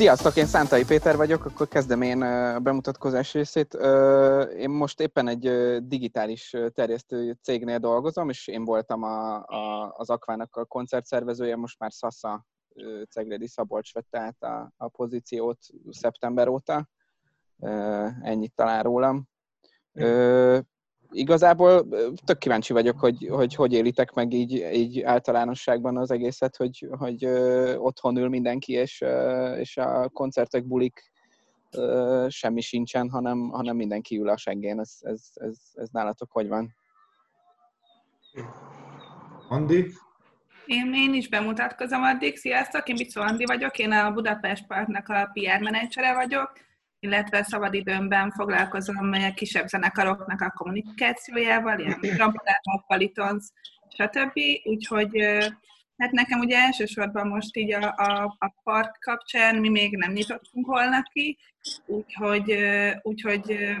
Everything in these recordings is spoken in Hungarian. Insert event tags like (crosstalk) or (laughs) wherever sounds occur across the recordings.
Sziasztok, én Szántai Péter vagyok, akkor kezdem én a bemutatkozás részét. Én most éppen egy digitális terjesztő cégnél dolgozom, és én voltam a, a, az Akvának a koncertszervezője, most már Sasa Cegredi Szabolcs vette át a, a pozíciót szeptember óta. Ennyit talán rólam igazából tök kíváncsi vagyok, hogy hogy, hogy élitek meg így, így általánosságban az egészet, hogy, hogy ö, otthon ül mindenki, és, ö, és a koncertek, bulik ö, semmi sincsen, hanem, hanem mindenki ül a seggén. Ez, ez, ez, ez nálatok hogy van? Andi? Én, én is bemutatkozom addig. Sziasztok, én Bicó Andi vagyok, én a Budapest Parknak a PR menedzsere vagyok illetve szabadidőmben foglalkozom kisebb zenekaroknak a kommunikációjával, ilyen (clears throat) trampolátok, palitons, stb. Úgyhogy hát nekem ugye elsősorban most így a, a, a park kapcsán mi még nem nyitottunk volna ki, úgyhogy, úgyhogy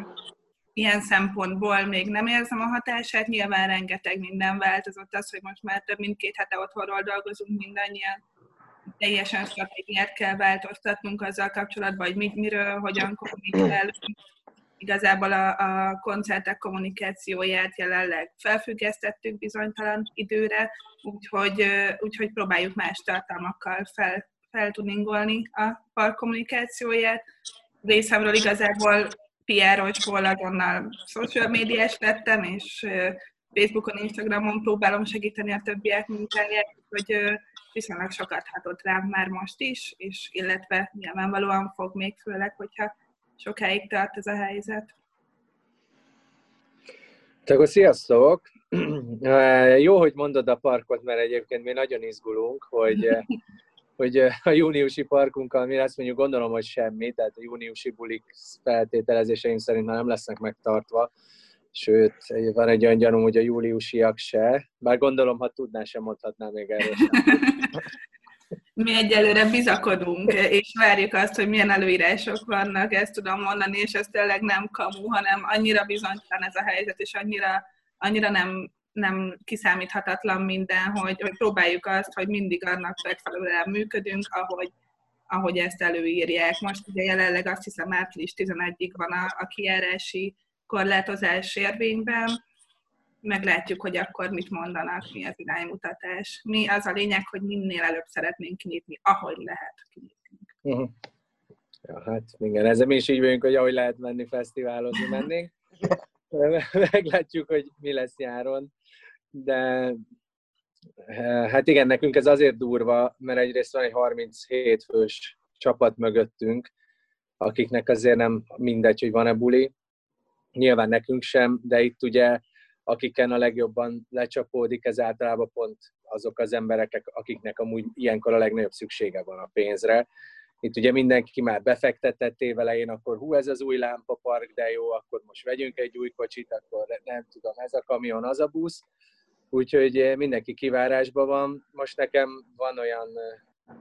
ilyen szempontból még nem érzem a hatását. Nyilván rengeteg minden változott az, hogy most már több mint két hete otthonról dolgozunk mindannyian, teljesen stratégiát kell változtatnunk azzal kapcsolatban, hogy mit, miről, hogyan kommunikálunk. Igazából a, a koncertek kommunikációját jelenleg felfüggesztettük bizonytalan időre, úgyhogy, úgyhogy próbáljuk más tartalmakkal fel, feltuningolni a park kommunikációját. Részemről igazából PR-osból azonnal social médiás lettem, és Facebookon, Instagramon próbálom segíteni a többiek munkáját, hogy viszonylag sokat hatott rám már most is, és illetve nyilvánvalóan fog még főleg, hogyha sokáig tart ez a helyzet. Tehát sziasztok! (clears throat) Jó, hogy mondod a parkot, mert egyébként mi nagyon izgulunk, hogy, (laughs) hogy a júniusi parkunkkal mi lesz, mondjuk gondolom, hogy semmi, tehát a júniusi bulik feltételezéseim szerint már nem lesznek megtartva, Sőt, van egy olyan gyanúm, hogy a júliusiak se, bár gondolom, ha tudná, sem mondhatná még erről (laughs) Mi egyelőre bizakodunk, és várjuk azt, hogy milyen előírások vannak, ezt tudom mondani, és ez tényleg nem kamu, hanem annyira bizonytalan ez a helyzet, és annyira, annyira nem, nem kiszámíthatatlan minden, hogy, hogy próbáljuk azt, hogy mindig annak megfelelően működünk, ahogy, ahogy ezt előírják. Most ugye jelenleg azt hiszem április 11-ig van a, a kijárási korlátozás érvényben, meglátjuk, hogy akkor mit mondanak, mi az iránymutatás. Mi az a lényeg, hogy minél előbb szeretnénk kinyitni, ahogy lehet kinyitni. Uh-huh. Ja, hát igen, ezzel mi is így vagyunk, hogy ahogy lehet menni, fesztiválozni menni. (laughs) Meglátjuk, hogy mi lesz járon. De hát igen, nekünk ez azért durva, mert egyrészt van egy 37 fős csapat mögöttünk, akiknek azért nem mindegy, hogy van-e buli, nyilván nekünk sem, de itt ugye akiken a legjobban lecsapódik, ez általában pont azok az emberek, akiknek amúgy ilyenkor a legnagyobb szüksége van a pénzre. Itt ugye mindenki már befektetett évelején, akkor hú, ez az új lámpapark, de jó, akkor most vegyünk egy új kocsit, akkor nem tudom, ez a kamion, az a busz. Úgyhogy mindenki kivárásban van. Most nekem van olyan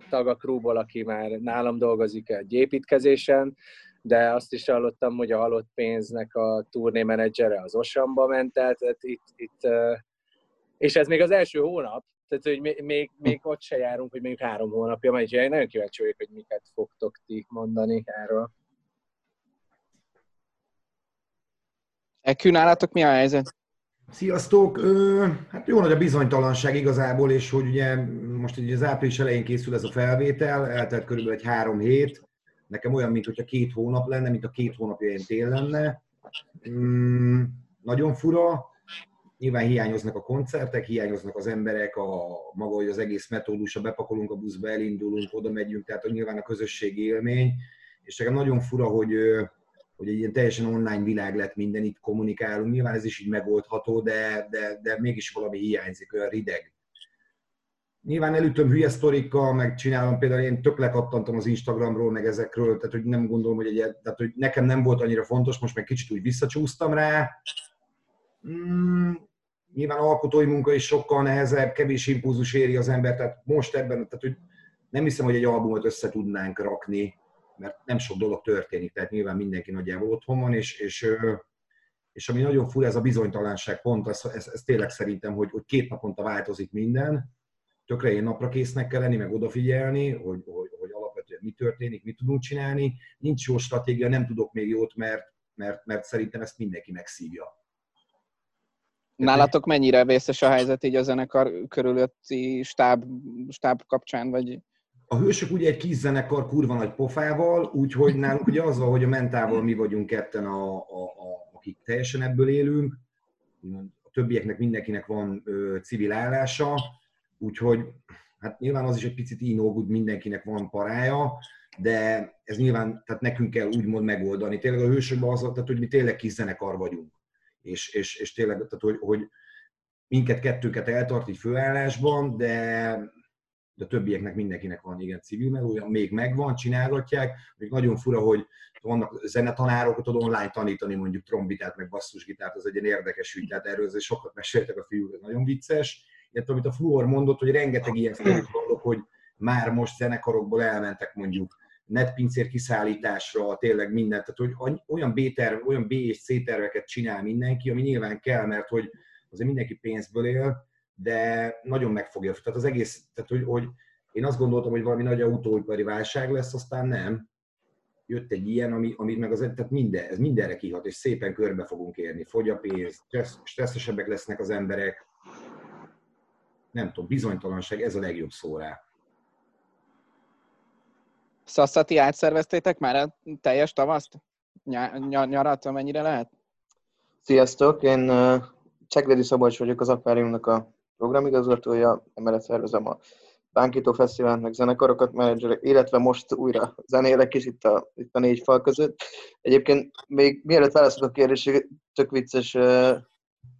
tag a krúból, aki már nálam dolgozik egy építkezésen, de azt is hallottam, hogy a halott pénznek a turnémenedzsere az Osamba ment el, tehát itt, itt, és ez még az első hónap, tehát hogy még, még ott se járunk, hogy még három hónapja megy, én nagyon kíváncsi vagyok, hogy miket fogtok ti mondani erről. Ekű nálatok mi a helyzet? Sziasztok! Ö, hát jó nagy a bizonytalanság igazából, és hogy ugye most ugye az április elején készül ez a felvétel, eltelt körülbelül egy három hét, Nekem olyan, mintha két hónap lenne, mint a két hónapja ilyen tél lenne. Mm, nagyon fura. Nyilván hiányoznak a koncertek, hiányoznak az emberek, a maga, hogy az egész metódusa, bepakolunk a buszba, elindulunk, oda megyünk, tehát nyilván a közösségi élmény. És nekem nagyon fura, hogy, hogy egy ilyen teljesen online világ lett minden, itt kommunikálunk. Nyilván ez is így megoldható, de, de, de mégis valami hiányzik, olyan rideg Nyilván elütöm hülye sztorikkal, meg csinálom, például én tök lekattantam az Instagramról, meg ezekről, tehát hogy nem gondolom, hogy, egy, tehát, hogy nekem nem volt annyira fontos, most meg kicsit úgy visszacsúsztam rá. Mm, nyilván alkotói munka is sokkal nehezebb, kevés impulzus éri az ember, tehát most ebben, tehát hogy nem hiszem, hogy egy albumot össze tudnánk rakni, mert nem sok dolog történik, tehát nyilván mindenki nagyjából otthon van, és, és, és ami nagyon fura, ez a bizonytalanság pont, ez, ez, ez tényleg szerintem, hogy, hogy két naponta változik minden, tökre én napra késznek kell lenni, meg odafigyelni, hogy, hogy, hogy alapvetően mi történik, mit tudunk csinálni. Nincs jó stratégia, nem tudok még jót, mert, mert, mert szerintem ezt mindenki megszívja. Nálatok mennyire vészes a helyzet így a zenekar körülötti stáb, stáb kapcsán, vagy a hősök ugye egy kis zenekar kurva nagy pofával, úgyhogy nálunk ugye az van, hogy a mentával mi vagyunk ketten, a, a, a, akik teljesen ebből élünk, a többieknek mindenkinek van ö, civil állása, úgyhogy hát nyilván az is egy picit inógud, mindenkinek van parája, de ez nyilván, tehát nekünk kell úgymond megoldani. Tényleg a hősökben az, tehát, hogy mi tényleg kis zenekar vagyunk, és, és, és tényleg, tehát, hogy, hogy minket kettőket eltart így főállásban, de de többieknek mindenkinek van igen civil melója, még megvan, csinálgatják, még nagyon fura, hogy vannak zenetanárok, tudod online tanítani mondjuk trombitát, meg basszusgitárt, az egy ilyen érdekes ügy, tehát erről sokat meséltek a fiúk, ez nagyon vicces. Illetve, amit a Fluor mondott, hogy rengeteg ilyen hallok, hogy már most zenekarokból elmentek mondjuk netpincér kiszállításra, tényleg mindent, tehát hogy olyan B, terv, olyan B és C terveket csinál mindenki, ami nyilván kell, mert hogy azért mindenki pénzből él, de nagyon megfogja. Tehát az egész, tehát hogy, hogy én azt gondoltam, hogy valami nagy autóipari válság lesz, aztán nem. Jött egy ilyen, ami, ami meg az, tehát minden, ez mindenre kihat, és szépen körbe fogunk érni. Fogy a pénz, stresszesebbek lesznek az emberek. Nem tudom, bizonytalanság, ez a legjobb szó rá. Szasszati átszerveztétek már a teljes tavaszt? Ny- ny- nyarat, amennyire lehet? Sziasztok, én uh, Csekredi Szabolcs vagyok, az akváriumnak a programigazgatója, emellett szervezem a Bánkító Fesztivált, meg zenekarokat menedzserek, illetve most újra zenélek is itt a, itt a négy fal között. Egyébként még mielőtt válaszolok a kérdésre, tök vicces,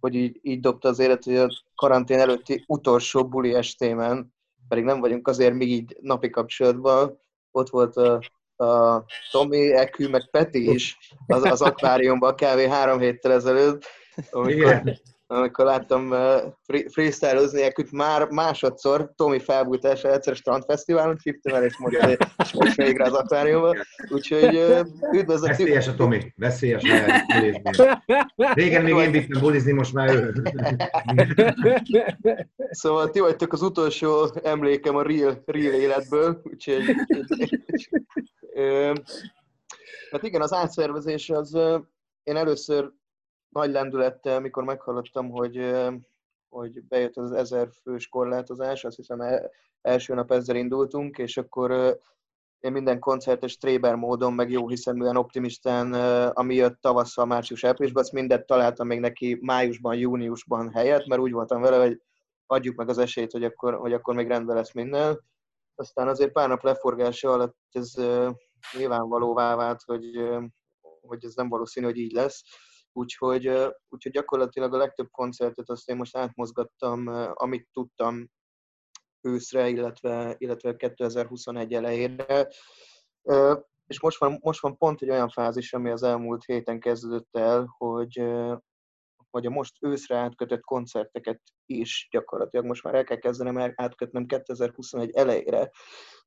hogy így, így dobta az élet, hogy a karantén előtti utolsó buli estémen, pedig nem vagyunk azért még így napi kapcsolatban, ott volt a, a Tomi, Ekü, meg Peti is az, az akváriumban kávé három héttel ezelőtt, amikor, amikor láttam uh, freestylozni eküt már másodszor Tomi felbújtása egyszer strandfesztiválon hívtam el, és mondta, hogy most végre az akváriumban. Úgyhogy uh, üdvözlök! Veszélyes a Tomi, veszélyes Régen még én vittem bulizni, most már ő. szóval ti vagytok az utolsó emlékem a real, real életből, úgyhogy... (laughs) Hát igen, az átszervezés az én először nagy lendülettel, mikor meghallottam, hogy, hogy bejött az ezer fős korlátozás, azt hiszem első nap ezzel indultunk, és akkor én minden koncertes tréber módon, meg jó hiszeműen optimistán, ami jött tavasszal, március, áprilisban, azt mindet találtam még neki májusban, júniusban helyet, mert úgy voltam vele, hogy adjuk meg az esélyt, hogy akkor, hogy akkor még rendben lesz minden. Aztán azért pár nap leforgása alatt ez nyilvánvalóvá vált, hogy, hogy ez nem valószínű, hogy így lesz Úgyhogy, úgyhogy gyakorlatilag a legtöbb koncertet azt én most átmozgattam, amit tudtam őszre, illetve, illetve 2021 elejére. És most van, most van pont egy olyan fázis, ami az elmúlt héten kezdődött el, hogy, hogy a most őszre átkötött koncerteket is gyakorlatilag most már el kell kezdenem átkötnem 2021 elejére,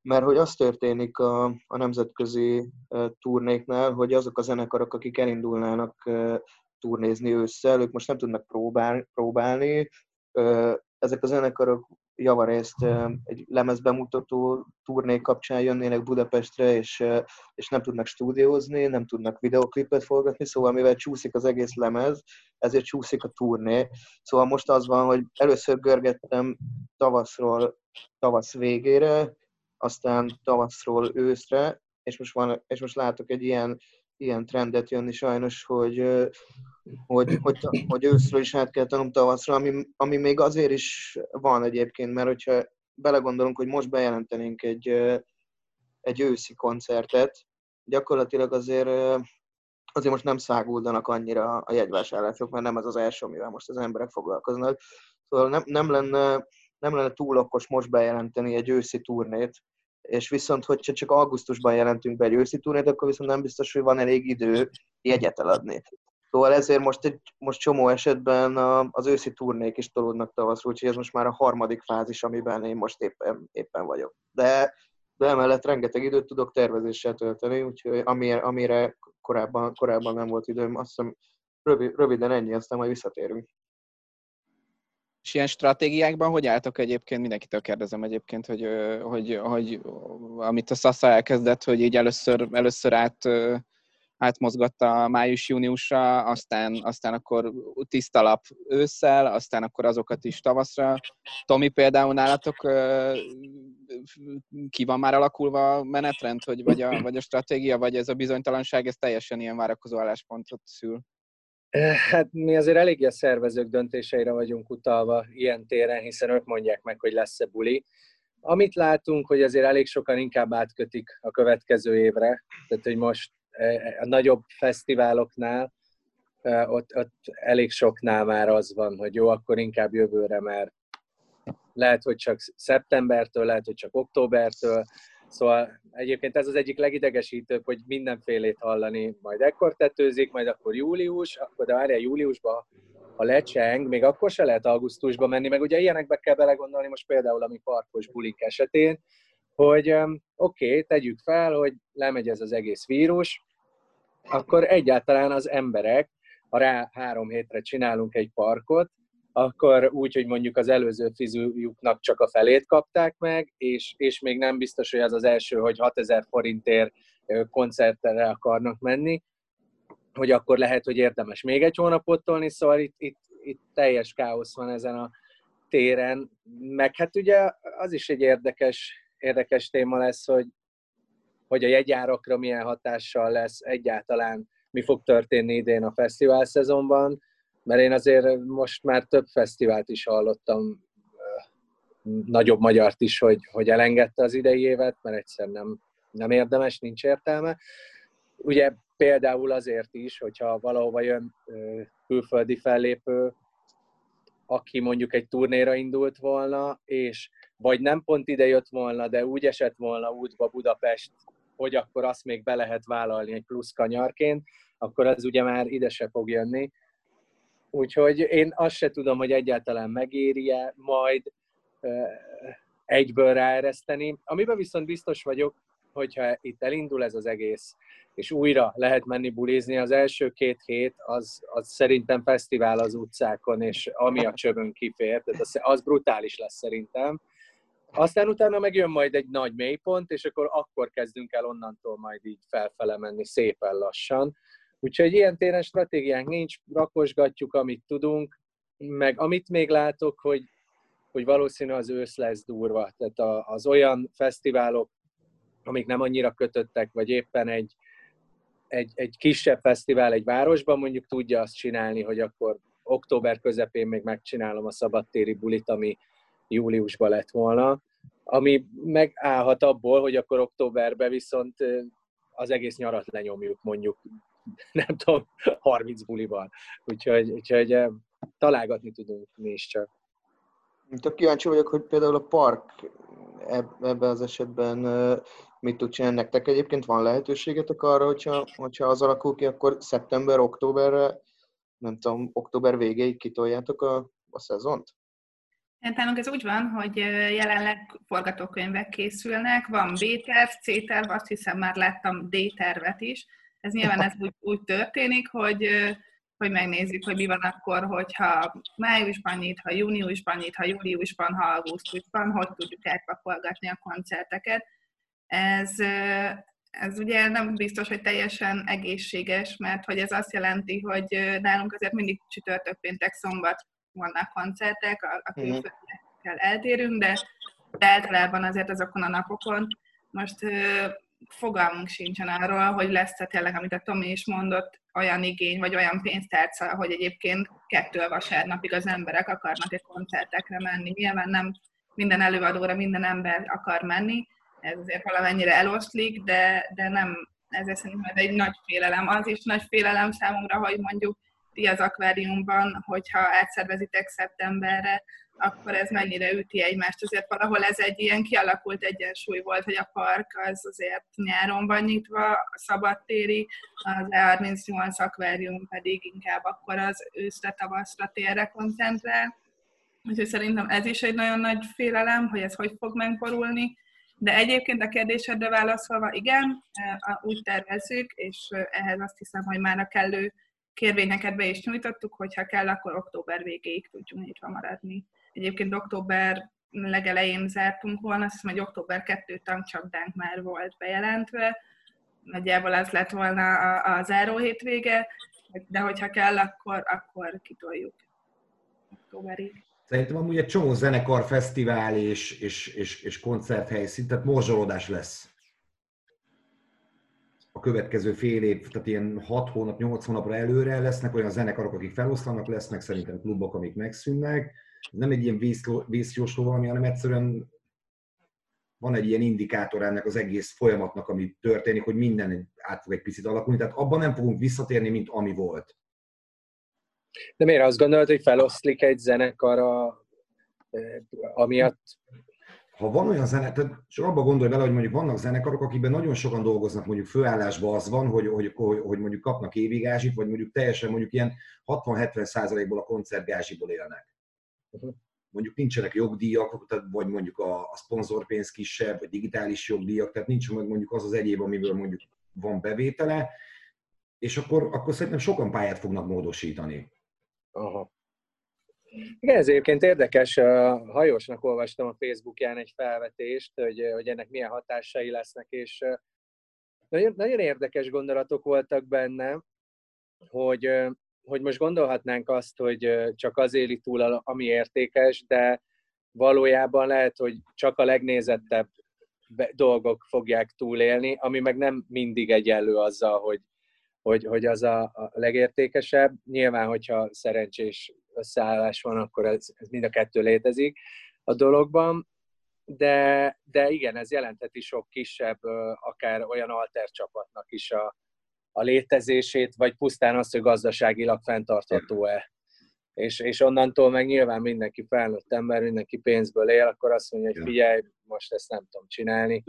mert hogy az történik a, a nemzetközi turnéknál, hogy azok a zenekarok, akik elindulnának turnézni ősszel, ők most nem tudnak próbál, próbálni. Ezek a zenekarok javarészt egy lemezbemutató turné kapcsán jönnének Budapestre, és, és nem tudnak stúdiózni, nem tudnak videoklipet forgatni, szóval mivel csúszik az egész lemez, ezért csúszik a turné. Szóval most az van, hogy először görgettem tavaszról tavasz végére, aztán tavaszról őszre, és most, van, és most látok egy ilyen, ilyen trendet jönni sajnos, hogy, hogy, hogy, hogy őszről is át kell tanulni tavaszra, ami, ami még azért is van egyébként, mert hogyha belegondolunk, hogy most bejelentenénk egy, egy őszi koncertet, gyakorlatilag azért, azért most nem száguldanak annyira a jegyvásárlások, mert nem ez az első, amivel most az emberek foglalkoznak. Szóval nem, nem, lenne, nem lenne túl okos most bejelenteni egy őszi turnét, és viszont, hogyha csak augusztusban jelentünk be egy őszi turnét, akkor viszont nem biztos, hogy van elég idő jegyet eladni. Szóval ezért most, egy, most csomó esetben az őszi turnék is tolódnak tavaszra, úgyhogy ez most már a harmadik fázis, amiben én most éppen, éppen vagyok. De, de emellett rengeteg időt tudok tervezéssel tölteni, úgyhogy amire, amire korábban, korábban nem volt időm, azt hiszem rövid, röviden ennyi, aztán majd visszatérünk. És ilyen stratégiákban hogy álltok egyébként? Mindenkitől kérdezem egyébként, hogy, hogy, hogy amit a Sasa elkezdett, hogy így először, először át, átmozgatta május-júniusra, aztán, aztán akkor tiszta lap ősszel, aztán akkor azokat is tavaszra. Tomi például nálatok ki van már alakulva a menetrend, hogy vagy a, vagy a stratégia, vagy ez a bizonytalanság, ez teljesen ilyen várakozó álláspontot szül? Hát mi azért eléggé a szervezők döntéseire vagyunk utalva ilyen téren, hiszen ők mondják meg, hogy lesz-e buli. Amit látunk, hogy azért elég sokan inkább átkötik a következő évre, tehát hogy most e, a nagyobb fesztiváloknál, e, ott, ott elég soknál már az van, hogy jó, akkor inkább jövőre, mert lehet, hogy csak szeptembertől, lehet, hogy csak októbertől, Szóval egyébként ez az egyik legidegesítőbb, hogy mindenfélét hallani, majd ekkor tetőzik, majd akkor július, akkor de várjál júliusban, ha lecseng, még akkor se lehet augusztusba menni, meg ugye ilyenekbe kell belegondolni most például, ami parkos bulik esetén, hogy oké, okay, tegyük fel, hogy lemegy ez az egész vírus, akkor egyáltalán az emberek, ha rá három hétre csinálunk egy parkot, akkor úgy, hogy mondjuk az előző fizujuknak csak a felét kapták meg, és, és még nem biztos, hogy az az első, hogy 6000 forintért koncertre akarnak menni, hogy akkor lehet, hogy érdemes még egy hónapot tolni, szóval itt, itt, itt teljes káosz van ezen a téren, meg hát ugye az is egy érdekes, érdekes téma lesz, hogy, hogy a jegyárakra milyen hatással lesz egyáltalán, mi fog történni idén a fesztivál szezonban, mert én azért most már több fesztivált is hallottam, nagyobb magyart is, hogy, hogy elengedte az idei évet, mert egyszer nem, nem érdemes, nincs értelme. Ugye például azért is, hogyha valahova jön külföldi fellépő, aki mondjuk egy turnéra indult volna, és vagy nem pont ide jött volna, de úgy esett volna útba Budapest, hogy akkor azt még be lehet vállalni egy plusz kanyarként, akkor az ugye már ide se fog jönni. Úgyhogy én azt se tudom, hogy egyáltalán megéri-e majd egyből ráereszteni. Amiben viszont biztos vagyok, hogyha itt elindul ez az egész, és újra lehet menni bulizni, az első két hét az, az szerintem fesztivál az utcákon, és ami a csövön kifér, tehát az, az brutális lesz szerintem. Aztán utána megjön majd egy nagy mélypont, és akkor akkor kezdünk el onnantól majd így felfele menni szépen lassan. Úgyhogy ilyen téren stratégiánk nincs, rakosgatjuk, amit tudunk, meg amit még látok, hogy, hogy valószínű az ősz lesz durva. Tehát az olyan fesztiválok, amik nem annyira kötöttek, vagy éppen egy, egy, egy kisebb fesztivál egy városban mondjuk tudja azt csinálni, hogy akkor október közepén még megcsinálom a szabadtéri bulit, ami júliusban lett volna, ami megállhat abból, hogy akkor októberben viszont az egész nyarat lenyomjuk mondjuk nem tudom, 30 bulival. Úgyhogy, úgyhogy eh, találgatni tudunk mi is csak. Tök kíváncsi vagyok, hogy például a park ebben az esetben eh, mit tud csinálni nektek. Egyébként van lehetőségetek arra, hogyha, hogyha az alakul ki, akkor szeptember, októberre, nem tudom, október végéig kitoljátok a, a szezont? Nálunk ez úgy van, hogy eh, jelenleg forgatókönyvek készülnek, van B-terv, C-terv, azt hiszem már láttam D-tervet is, ez nyilván ez úgy, úgy történik, hogy, hogy megnézzük, hogy mi van akkor, hogyha májusban nyit, ha júniusban nyit, ha júliusban, ha augusztusban, hogy tudjuk elpakolgatni a koncerteket. Ez, ez ugye nem biztos, hogy teljesen egészséges, mert hogy ez azt jelenti, hogy nálunk azért mindig csütörtök, péntek, szombat vannak koncertek, a, a mhm. külföldiekkel eltérünk, de, de általában azért azokon a napokon most fogalmunk sincsen arról, hogy lesz-e tényleg, amit a Tomi is mondott, olyan igény, vagy olyan pénztárca, hogy egyébként kettő vasárnapig az emberek akarnak egy koncertekre menni. Nyilván nem minden előadóra minden ember akar menni, ez azért valamennyire eloszlik, de, de nem, ez szerintem egy nagy félelem. Az is nagy félelem számomra, hogy mondjuk ti az akváriumban, hogyha átszervezitek szeptemberre, akkor ez mennyire üti egymást. Azért valahol ez egy ilyen kialakult egyensúly volt, hogy a park az azért nyáron van nyitva, a szabadtéri, az E38 akvárium pedig inkább akkor az őszre, tavaszra térre koncentrál. Úgyhogy szerintem ez is egy nagyon nagy félelem, hogy ez hogy fog megborulni. De egyébként a kérdésedre válaszolva, igen, úgy tervezzük, és ehhez azt hiszem, hogy már a kellő kérvényeket be is nyújtottuk, hogyha kell, akkor október végéig tudjunk nyitva maradni. Egyébként október legelején zártunk volna, azt hiszem, hogy október 2 tankcsapdánk már volt bejelentve, nagyjából az lett volna a, a záró hétvége, de hogyha kell, akkor, akkor kitoljuk októberig. Szerintem amúgy egy csomó zenekar, fesztivál és, és, és, és koncerthelyszín, tehát morzsolódás lesz a következő fél év, tehát ilyen 6 hónap, 8 hónapra előre lesznek olyan zenekarok, akik feloszlanak, lesznek szerintem klubok, amik megszűnnek. Nem egy ilyen vészjósló valami, hanem egyszerűen van egy ilyen indikátor ennek az egész folyamatnak, ami történik, hogy minden át fog egy picit alakulni, tehát abban nem fogunk visszatérni, mint ami volt. De miért azt gondolod, hogy feloszlik egy zenekar a, amiatt? Ha van olyan zene, csak abba gondolj bele, hogy mondjuk vannak zenekarok, akikben nagyon sokan dolgoznak, mondjuk főállásban az van, hogy, hogy, hogy, hogy mondjuk kapnak évigázsit, vagy mondjuk teljesen mondjuk ilyen 60-70 százalékból a koncertgázsiból élnek. Mondjuk nincsenek jogdíjak, vagy mondjuk a, a szponzorpénz kisebb, vagy digitális jogdíjak, tehát nincs meg mondjuk az az egyéb, amiből mondjuk van bevétele, és akkor, akkor szerintem sokan pályát fognak módosítani. Aha. Igen, ez egyébként érdekes. Hajósnak olvastam a Facebookján egy felvetést, hogy, hogy ennek milyen hatásai lesznek, és nagyon, nagyon érdekes gondolatok voltak benne, hogy hogy most gondolhatnánk azt, hogy csak az éli túl, ami értékes, de valójában lehet, hogy csak a legnézettebb dolgok fogják túlélni, ami meg nem mindig egyenlő azzal, hogy, hogy, hogy az a, a legértékesebb. Nyilván, hogyha szerencsés összeállás van, akkor ez, ez mind a kettő létezik a dologban, de, de igen, ez jelentheti sok kisebb, akár olyan alter csapatnak is a, a létezését, vagy pusztán azt, hogy gazdaságilag fenntartható-e. És, és onnantól meg nyilván mindenki felnőtt ember, mindenki pénzből él, akkor azt mondja, hogy figyelj, most ezt nem tudom csinálni.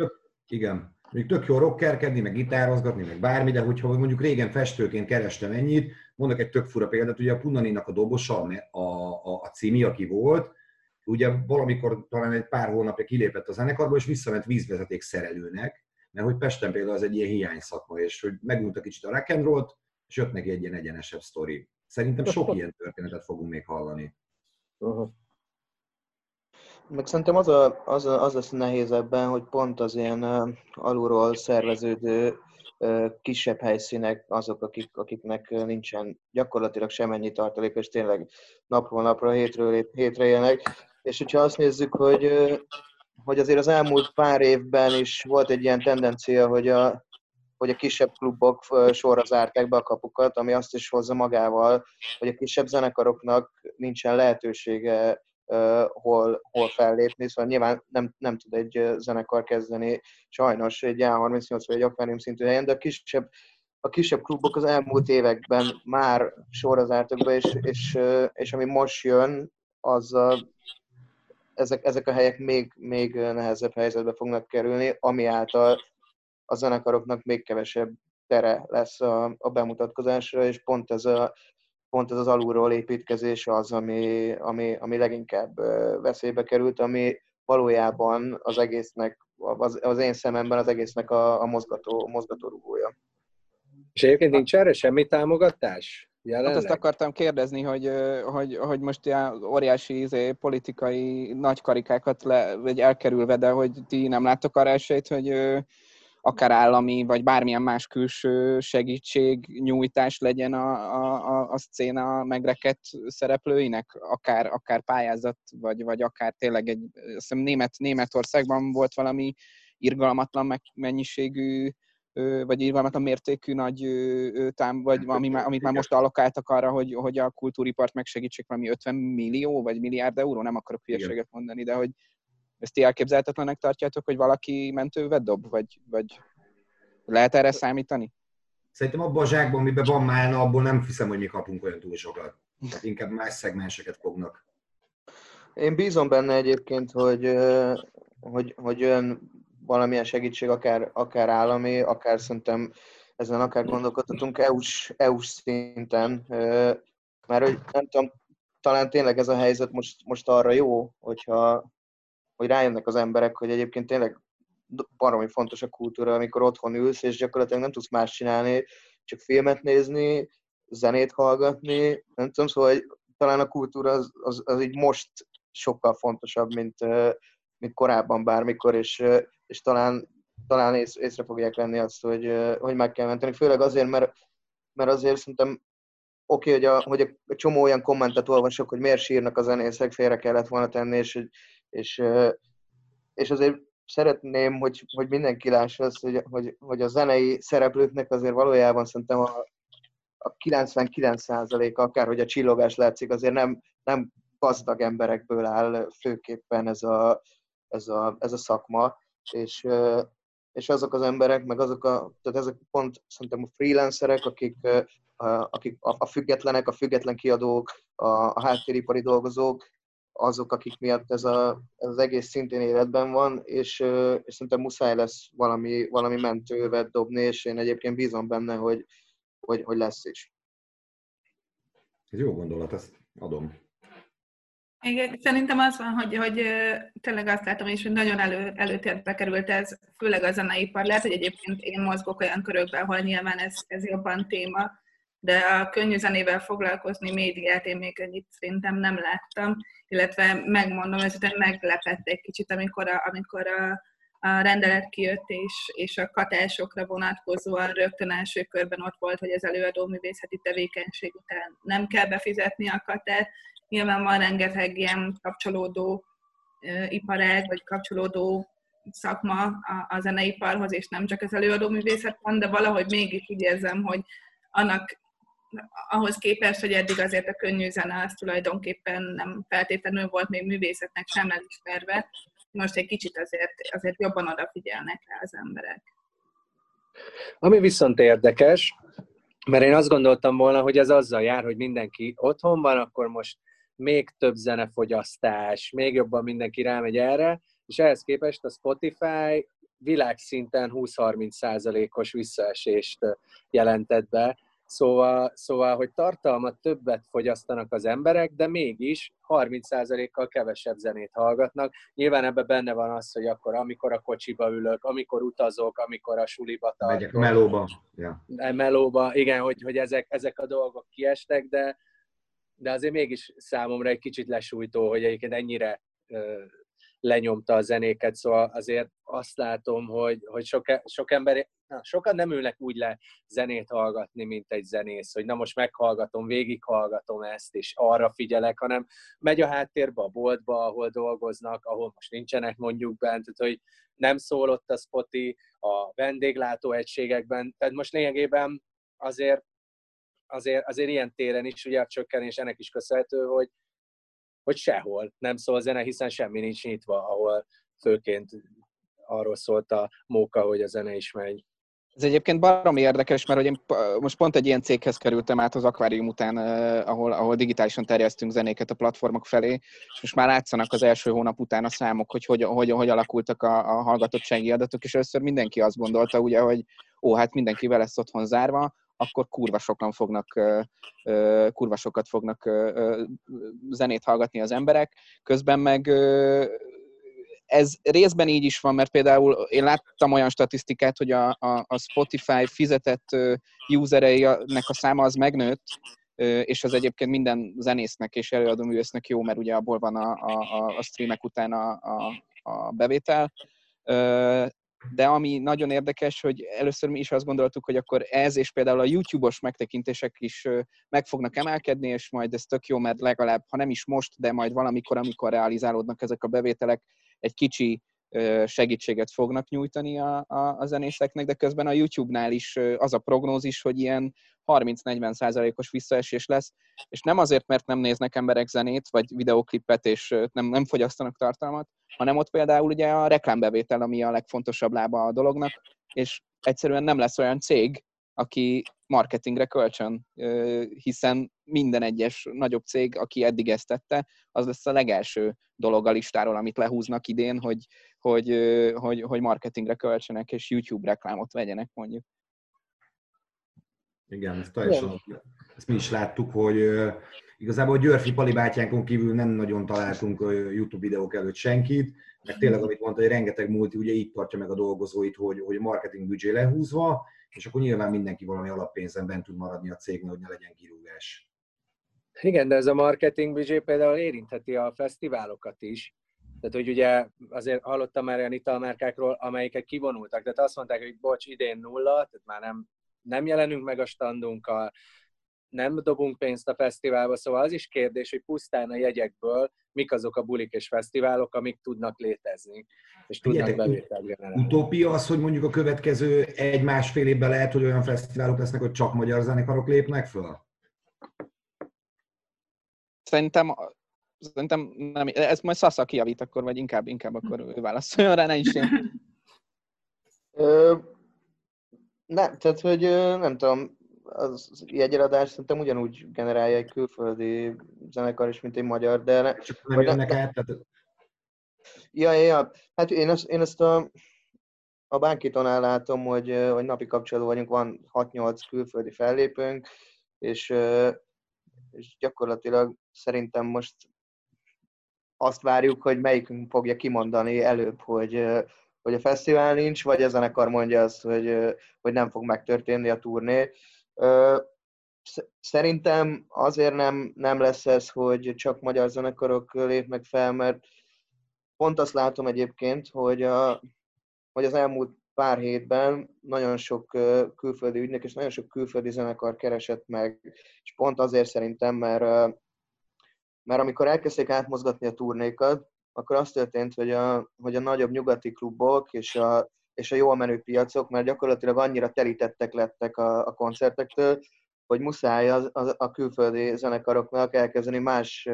Igen. Még tök jó rockerkedni, meg gitározgatni, meg bármi, de hogyha mondjuk régen festőként kerestem ennyit, mondok egy tök fura példát, ugye a Punaninak a dobosa, a, a, a cími, aki volt, ugye valamikor talán egy pár hónapja kilépett a zenekarból, és visszament vízvezeték szerelőnek, mert hogy Pesten például az egy ilyen hiány szakma, és hogy megmúlt kicsit a rock and roll és jött neki egy ilyen egyenesebb sztori. Szerintem sok ilyen történetet fogunk még hallani. Uh-huh. Meg szerintem az, a, az, a, az lesz nehéz ebben, hogy pont az ilyen alulról szerveződő kisebb helyszínek azok, akik, akiknek nincsen gyakorlatilag semennyi tartalék, és tényleg napról napra, hétről hétre élnek. És hogyha azt nézzük, hogy hogy azért az elmúlt pár évben is volt egy ilyen tendencia, hogy a, hogy a kisebb klubok sorra zárták be a kapukat, ami azt is hozza magával, hogy a kisebb zenekaroknak nincsen lehetősége uh, hol, hol fellépni, szóval nyilván nem, nem tud egy zenekar kezdeni sajnos egy A38 vagy egy akvárium szintű helyen, de a kisebb, a kisebb klubok az elmúlt években már sorra zártak be, és, és, és ami most jön, az ezek, ezek a helyek még, még nehezebb helyzetbe fognak kerülni, ami által a zenekaroknak még kevesebb tere lesz a, a bemutatkozásra, és pont ez, a, pont ez az alulról építkezés az, ami, ami, ami leginkább veszélybe került, ami valójában az egésznek, az, az én szememben az egésznek a, a mozgató, mozgató rugója. És egyébként nincs erre semmi támogatás? Jelenleg? Hát azt akartam kérdezni, hogy, hogy, hogy most ilyen óriási izé, politikai nagy karikákat le, vagy elkerülve, de hogy ti nem láttok arra esélyt, hogy akár állami, vagy bármilyen más külső segítség, nyújtás legyen a, a, a szcéna megrekedt szereplőinek, akár, akár pályázat, vagy, vagy akár tényleg egy, azt hiszem Német, Németországban volt valami irgalmatlan mennyiségű vagy irgalmatlan mértékű nagy tám, vagy ami, amit már most allokáltak arra, hogy, hogy a kultúripart megsegítsék valami 50 millió vagy milliárd euró, nem akarok hülyeséget mondani, de hogy ezt ti elképzelhetetlenek tartjátok, hogy valaki mentővet dob, vagy, vagy lehet erre számítani? Szerintem abban a zsákban, amiben van málna, abból nem hiszem, hogy mi kapunk olyan túl sokat. Tehát inkább más szegmenseket fognak. Én bízom benne egyébként, hogy, hogy, hogy olyan valamilyen segítség, akár, akár állami, akár szerintem ezen akár gondolkodhatunk EU-s, EU-s szinten, mert hogy nem tudom, talán tényleg ez a helyzet most, most arra jó, hogyha hogy rájönnek az emberek, hogy egyébként tényleg baromi fontos a kultúra, amikor otthon ülsz, és gyakorlatilag nem tudsz más csinálni, csak filmet nézni, zenét hallgatni, nem tudom, szóval hogy talán a kultúra az, az, az így most sokkal fontosabb, mint, mint korábban bármikor, és, és talán, talán ész, észre fogják venni azt, hogy, hogy meg kell menteni. Főleg azért, mert, mert azért szerintem oké, okay, hogy, a, hogy a csomó olyan kommentet olvasok, hogy miért sírnak a zenészek, félre kellett volna tenni, és, és, és azért szeretném, hogy, hogy mindenki lássa azt, hogy, hogy, hogy a zenei szereplőknek azért valójában szerintem a, a 99%-a, akárhogy a csillogás látszik, azért nem, nem gazdag emberekből áll főképpen ez a, ez a, ez a szakma, és, és azok az emberek, meg azok a, tehát ezek pont szerintem a freelancerek, akik, akik a függetlenek, a független kiadók, a, a háttéripari dolgozók, azok, akik miatt ez, a, ez az egész szintén életben van, és, és szerintem muszáj lesz valami, valami mentővet dobni, és én egyébként bízom benne, hogy, hogy, hogy lesz is. Ez jó gondolat, ezt adom. Igen, szerintem az van, hogy, hogy tényleg azt látom is, hogy nagyon elő, előtérbe került ez, főleg a zeneipar. Lehet, hogy egyébként én mozgok olyan körökben, ahol nyilván ez, ez jobban téma, de a könnyű zenével foglalkozni médiát én még ennyit szerintem nem láttam, illetve megmondom, ez meglepett egy kicsit, amikor a, amikor a, a rendelet kijött, és, és a katásokra vonatkozóan rögtön első körben ott volt, hogy az előadó művészeti tevékenység után nem kell befizetni a katát. Nyilván van rengeteg ilyen kapcsolódó iparág, vagy kapcsolódó szakma a, a zeneiparhoz, és nem csak az előadó művészet van, de valahogy mégis úgy érzem, hogy annak ahhoz képest, hogy eddig azért a könnyű zene az tulajdonképpen nem feltétlenül volt még művészetnek sem elismerve, most egy kicsit azért, azért jobban odafigyelnek rá az emberek. Ami viszont érdekes, mert én azt gondoltam volna, hogy ez azzal jár, hogy mindenki otthon van, akkor most még több zenefogyasztás, még jobban mindenki rámegy erre, és ehhez képest a Spotify világszinten 20-30 százalékos visszaesést jelentett be, Szóval, szóval, hogy tartalmat többet fogyasztanak az emberek, de mégis 30%-kal kevesebb zenét hallgatnak. Nyilván ebben benne van az, hogy akkor amikor a kocsiba ülök, amikor utazok, amikor a suliba tartok. Megyek melóba. Ja. Melóba, igen, hogy, hogy ezek, ezek a dolgok kiestek, de, de azért mégis számomra egy kicsit lesújtó, hogy egyébként ennyire lenyomta a zenéket, szóval azért azt látom, hogy, hogy sok, sok ember, na, sokan nem ülnek úgy le zenét hallgatni, mint egy zenész, hogy na most meghallgatom, végighallgatom ezt, és arra figyelek, hanem megy a háttérbe a boltba, ahol dolgoznak, ahol most nincsenek mondjuk bent, tehát hogy nem szólott a spoti a vendéglátó egységekben, tehát most lényegében azért azért, azért ilyen téren is ugye a csökkenés ennek is köszönhető, hogy, hogy sehol nem szól zene, hiszen semmi nincs nyitva, ahol főként arról szólt a móka, hogy a zene is megy. Ez egyébként baromi érdekes, mert hogy én most pont egy ilyen céghez kerültem át az akvárium után, ahol, ahol digitálisan terjesztünk zenéket a platformok felé, és most már látszanak az első hónap után a számok, hogy hogy, hogy, hogy alakultak a, a hallgatottsági adatok, és először mindenki azt gondolta, ugye, hogy ó, hát mindenki lesz otthon zárva, akkor kurva sokan fognak, kurva sokat fognak zenét hallgatni az emberek. Közben meg ez részben így is van, mert például én láttam olyan statisztikát, hogy a, a, a Spotify fizetett usereinek a száma az megnőtt, és az egyébként minden zenésznek és előadó művésznek jó, mert ugye abból van a, a, a streamek után a, a, a bevétel de ami nagyon érdekes, hogy először mi is azt gondoltuk, hogy akkor ez és például a YouTube-os megtekintések is meg fognak emelkedni, és majd ez tök jó, mert legalább, ha nem is most, de majd valamikor, amikor realizálódnak ezek a bevételek, egy kicsi segítséget fognak nyújtani a, a, a zenészeknek, de közben a YouTube-nál is az a prognózis, hogy ilyen 30-40 százalékos visszaesés lesz, és nem azért, mert nem néznek emberek zenét, vagy videóklipet, és nem, nem fogyasztanak tartalmat, hanem ott például ugye a reklámbevétel, ami a legfontosabb lába a dolognak, és egyszerűen nem lesz olyan cég, aki marketingre kölcsön, hiszen minden egyes nagyobb cég, aki eddig ezt tette, az lesz a legelső dolog a listáról, amit lehúznak idén, hogy, hogy, hogy, hogy marketingre költsenek, és YouTube reklámot vegyenek mondjuk. Igen, ezt teljesen, ezt mi is láttuk, hogy igazából Györfi Pali bátyánkon kívül nem nagyon találtunk YouTube videók előtt senkit, meg tényleg, amit mondta, hogy rengeteg multi ugye így tartja meg a dolgozóit, hogy, hogy marketing büdzsé lehúzva, és akkor nyilván mindenki valami alappénzen bent tud maradni a cégnél, hogy ne legyen kirúgás. Igen, de ez a marketing büdzsé például érintheti a fesztiválokat is. Tehát, hogy ugye azért hallottam már olyan italmárkákról, amelyiket kivonultak, tehát azt mondták, hogy bocs, idén nulla, tehát már nem, nem jelenünk meg a standunkkal, nem dobunk pénzt a fesztiválba, szóval az is kérdés, hogy pusztán a jegyekből mik azok a bulik és fesztiválok, amik tudnak létezni, és tudnak bevételt generálni. Utópia az, hogy mondjuk a következő egy-másfél évben lehet, hogy olyan fesztiválok lesznek, hogy csak magyar zenekarok lépnek föl? Szerintem Szerintem nem, ez majd Sasa kijavít akkor, vagy inkább, inkább akkor ő válaszoljon rá, ne is én. Nem, tehát, hogy nem tudom, az jegyeladás szerintem ugyanúgy generálja egy külföldi zenekar is, mint egy magyar, de... Ne, Csak nem jönnek át, tehát... Ja, ja, ja. Hát én, ezt, én ezt a, a Bánkitonál látom, hogy, hogy napi kapcsolatban vagyunk, van 6-8 külföldi fellépőnk, és, és gyakorlatilag szerintem most azt várjuk, hogy melyikünk fogja kimondani előbb, hogy, hogy a fesztivál nincs, vagy a zenekar mondja azt, hogy, hogy nem fog megtörténni a turné. Szerintem azért nem, nem lesz ez, hogy csak magyar zenekarok lépnek fel, mert pont azt látom egyébként, hogy, a, hogy az elmúlt pár hétben nagyon sok külföldi ügynek és nagyon sok külföldi zenekar keresett meg, és pont azért szerintem, mert mert amikor elkezdték átmozgatni a turnékat, akkor az történt, hogy a, hogy a nagyobb nyugati klubok és a, és a jól menő piacok már gyakorlatilag annyira telítettek lettek a, a koncertektől, hogy muszáj az, az, a külföldi zenekaroknak elkezdeni más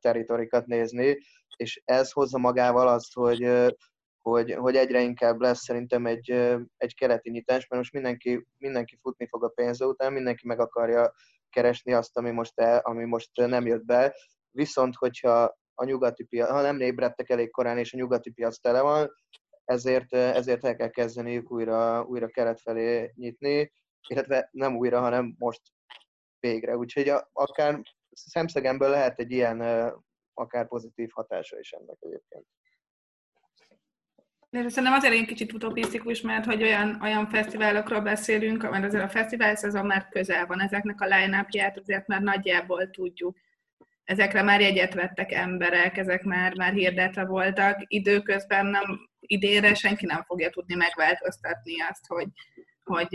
teritorikat nézni, és ez hozza magával azt, hogy, hogy, hogy egyre inkább lesz szerintem egy, egy keleti nyitás, mert most mindenki, mindenki futni fog a pénze után, mindenki meg akarja keresni azt, ami most, el, ami most nem jött be, viszont hogyha a nyugati piac, ha nem ébredtek elég korán, és a nyugati piac tele van, ezért, ezért el kell kezdeniük újra, újra kelet felé nyitni, illetve nem újra, hanem most végre. Úgyhogy a, akár szemszegemből lehet egy ilyen akár pozitív hatása is ennek egyébként. De szerintem azért egy kicsit utopisztikus, mert hogy olyan, olyan fesztiválokról beszélünk, mert azért a fesztivál szezon már közel van, ezeknek a line azért már nagyjából tudjuk ezekre már jegyet vettek emberek, ezek már, már hirdetve voltak. Időközben nem, idénre senki nem fogja tudni megváltoztatni azt, hogy, hogy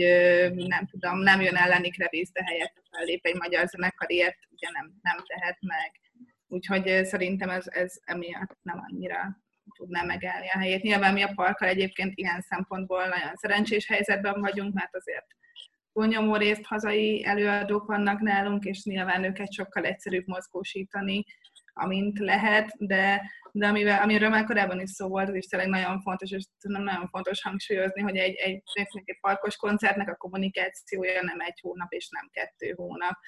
nem tudom, nem jön ellenik Revíz, de helyett fellép egy magyar zenekar, ilyet ugye nem, nem tehet meg. Úgyhogy szerintem ez, ez emiatt nem annyira tudná megállni a helyét. Nyilván mi a parkkal egyébként ilyen szempontból nagyon szerencsés helyzetben vagyunk, mert azért túlnyomó részt hazai előadók vannak nálunk, és nyilván őket sokkal egyszerűbb mozgósítani, amint lehet, de, de amivel, amiről már korábban is szó volt, az is tényleg nagyon fontos, és nem nagyon fontos hangsúlyozni, hogy egy, egy, egy parkos koncertnek a kommunikációja nem egy hónap és nem kettő hónap.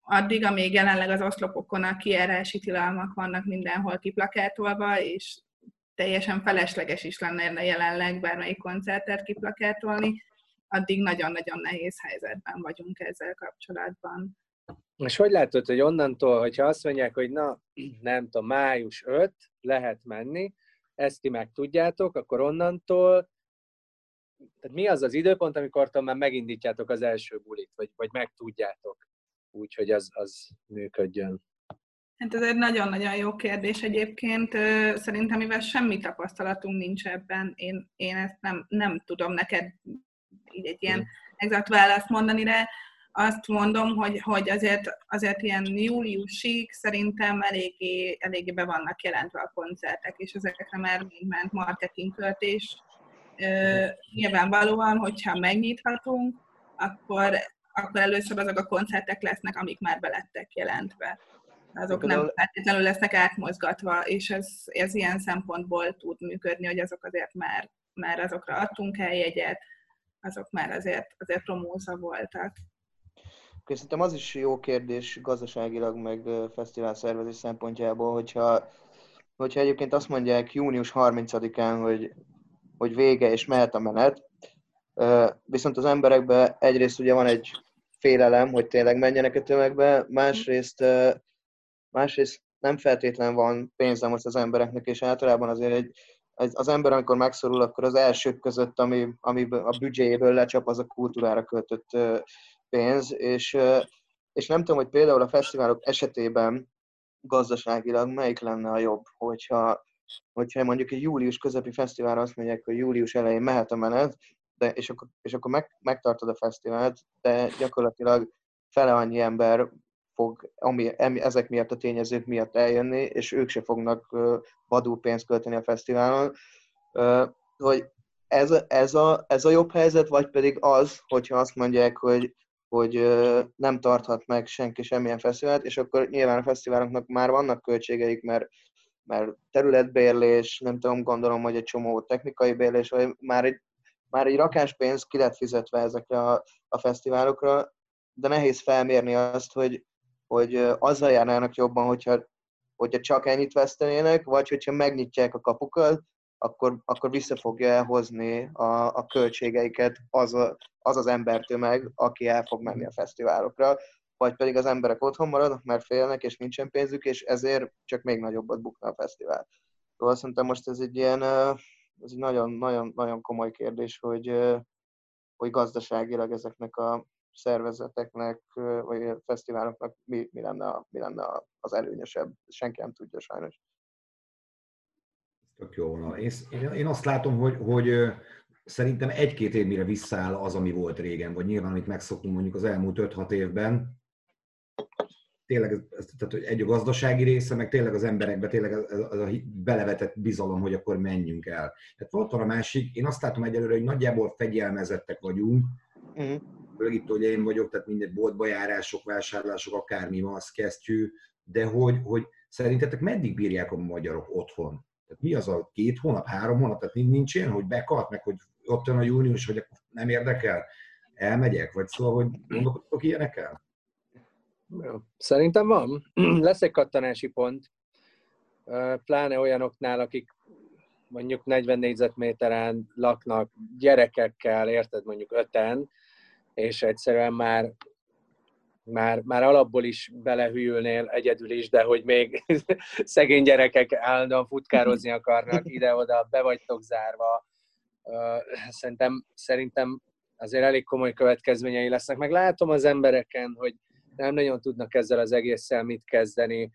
Addig, amíg jelenleg az oszlopokon a kiárási tilalmak vannak mindenhol kiplakátolva, és teljesen felesleges is lenne jelenleg bármelyik koncertet kiplakátolni, addig nagyon-nagyon nehéz helyzetben vagyunk ezzel kapcsolatban. És hogy látod, hogy onnantól, hogyha azt mondják, hogy na, (clears throat) nem tudom, május 5, lehet menni, ezt ti meg tudjátok, akkor onnantól, tehát mi az az időpont, amikor már megindítjátok az első bulit, vagy, vagy meg tudjátok úgy, hogy az, az működjön? Hát ez egy nagyon-nagyon jó kérdés egyébként. Szerintem, mivel semmi tapasztalatunk nincs ebben, én, én ezt nem, nem tudom neked így egy ilyen exakt választ mondani rá. Azt mondom, hogy, hogy azért, azért ilyen júliusig szerintem eléggé, eléggé be vannak jelentve a koncertek, és ezekre már mind ment marketingköltés. Nyilvánvalóan, hogyha megnyithatunk, akkor, akkor először azok a koncertek lesznek, amik már belettek jelentve. Azok nem feltétlenül lesznek átmozgatva, és ez, ez ilyen szempontból tud működni, hogy azok azért már, már azokra adtunk el jegyet, azok már azért, azért promóza voltak. Szerintem az is jó kérdés gazdaságilag, meg fesztivál szervezés szempontjából, hogyha, hogyha egyébként azt mondják június 30-án, hogy, hogy vége és mehet a menet, viszont az emberekben egyrészt ugye van egy félelem, hogy tényleg menjenek a tömegbe, másrészt, másrészt nem feltétlen van pénze most az embereknek, és általában azért egy, az ember, amikor megszorul, akkor az elsők között, ami, ami a büdzséjéből lecsap, az a kultúrára költött pénz, és, és nem tudom, hogy például a fesztiválok esetében gazdaságilag melyik lenne a jobb, hogyha, hogyha mondjuk egy július közepi fesztiválra azt mondják, hogy július elején mehet a menet, de, és akkor, és akkor meg, megtartod a fesztivált, de gyakorlatilag fele annyi ember fog ami, ezek miatt a tényezők miatt eljönni, és ők se fognak uh, vadul pénzt költeni a fesztiválon. Uh, hogy ez, ez, a, ez a jobb helyzet, vagy pedig az, hogyha azt mondják, hogy, hogy nem tarthat meg senki semmilyen fesztivált, és akkor nyilván a fesztiváloknak már vannak költségeik, mert mert területbérlés, nem tudom, gondolom, hogy egy csomó technikai bérlés, vagy már egy, már egy rakás pénz ki lett fizetve ezekre a, a fesztiválokra, de nehéz felmérni azt, hogy, hogy azzal járnának jobban, hogyha, hogyha csak ennyit vesztenének, vagy hogyha megnyitják a kapukat, akkor, akkor vissza fogja elhozni a, a költségeiket az, a, az az embertömeg, aki el fog menni a fesztiválokra, vagy pedig az emberek otthon maradnak, mert félnek, és nincsen pénzük, és ezért csak még nagyobbat bukna a fesztivál. Szóval szerintem most ez egy ilyen, ez egy nagyon, nagyon, nagyon komoly kérdés, hogy, hogy gazdaságilag ezeknek a szervezeteknek, vagy a fesztiváloknak mi, mi, lenne, mi lenne az előnyösebb. Senki nem tudja sajnos. Tök jó vonal. Én, én azt látom, hogy, hogy szerintem egy-két év mire visszaáll az, ami volt régen, vagy nyilván, amit megszoktunk mondjuk az elmúlt 5-6 évben, tényleg ez, tehát, hogy egy a gazdasági része, meg tényleg az emberekbe tényleg az, az a belevetett bizalom, hogy akkor menjünk el. Tehát volt van a másik, én azt látom egyelőre, hogy nagyjából fegyelmezettek vagyunk, uh-huh főleg itt, hogy én vagyok, tehát mindegy boltba járások, vásárlások, akármi van, az kesztyű, de hogy, hogy szerintetek meddig bírják a magyarok otthon? Tehát mi az a két hónap, három hónap? Tehát nincs ilyen, hogy bekart, meg hogy ott jön a június, hogy nem érdekel, elmegyek, vagy szóval, hogy gondolkodtok ilyenekkel? Szerintem van. (clears throat) Lesz egy kattanási pont, pláne olyanoknál, akik mondjuk 40 négyzetméteren laknak gyerekekkel, érted, mondjuk öten, és egyszerűen már, már, már alapból is belehűlnél egyedül is, de hogy még (laughs) szegény gyerekek állandóan futkározni akarnak ide-oda, be vagytok zárva. Szerintem, szerintem azért elég komoly következményei lesznek. Meg látom az embereken, hogy nem nagyon tudnak ezzel az egésszel mit kezdeni.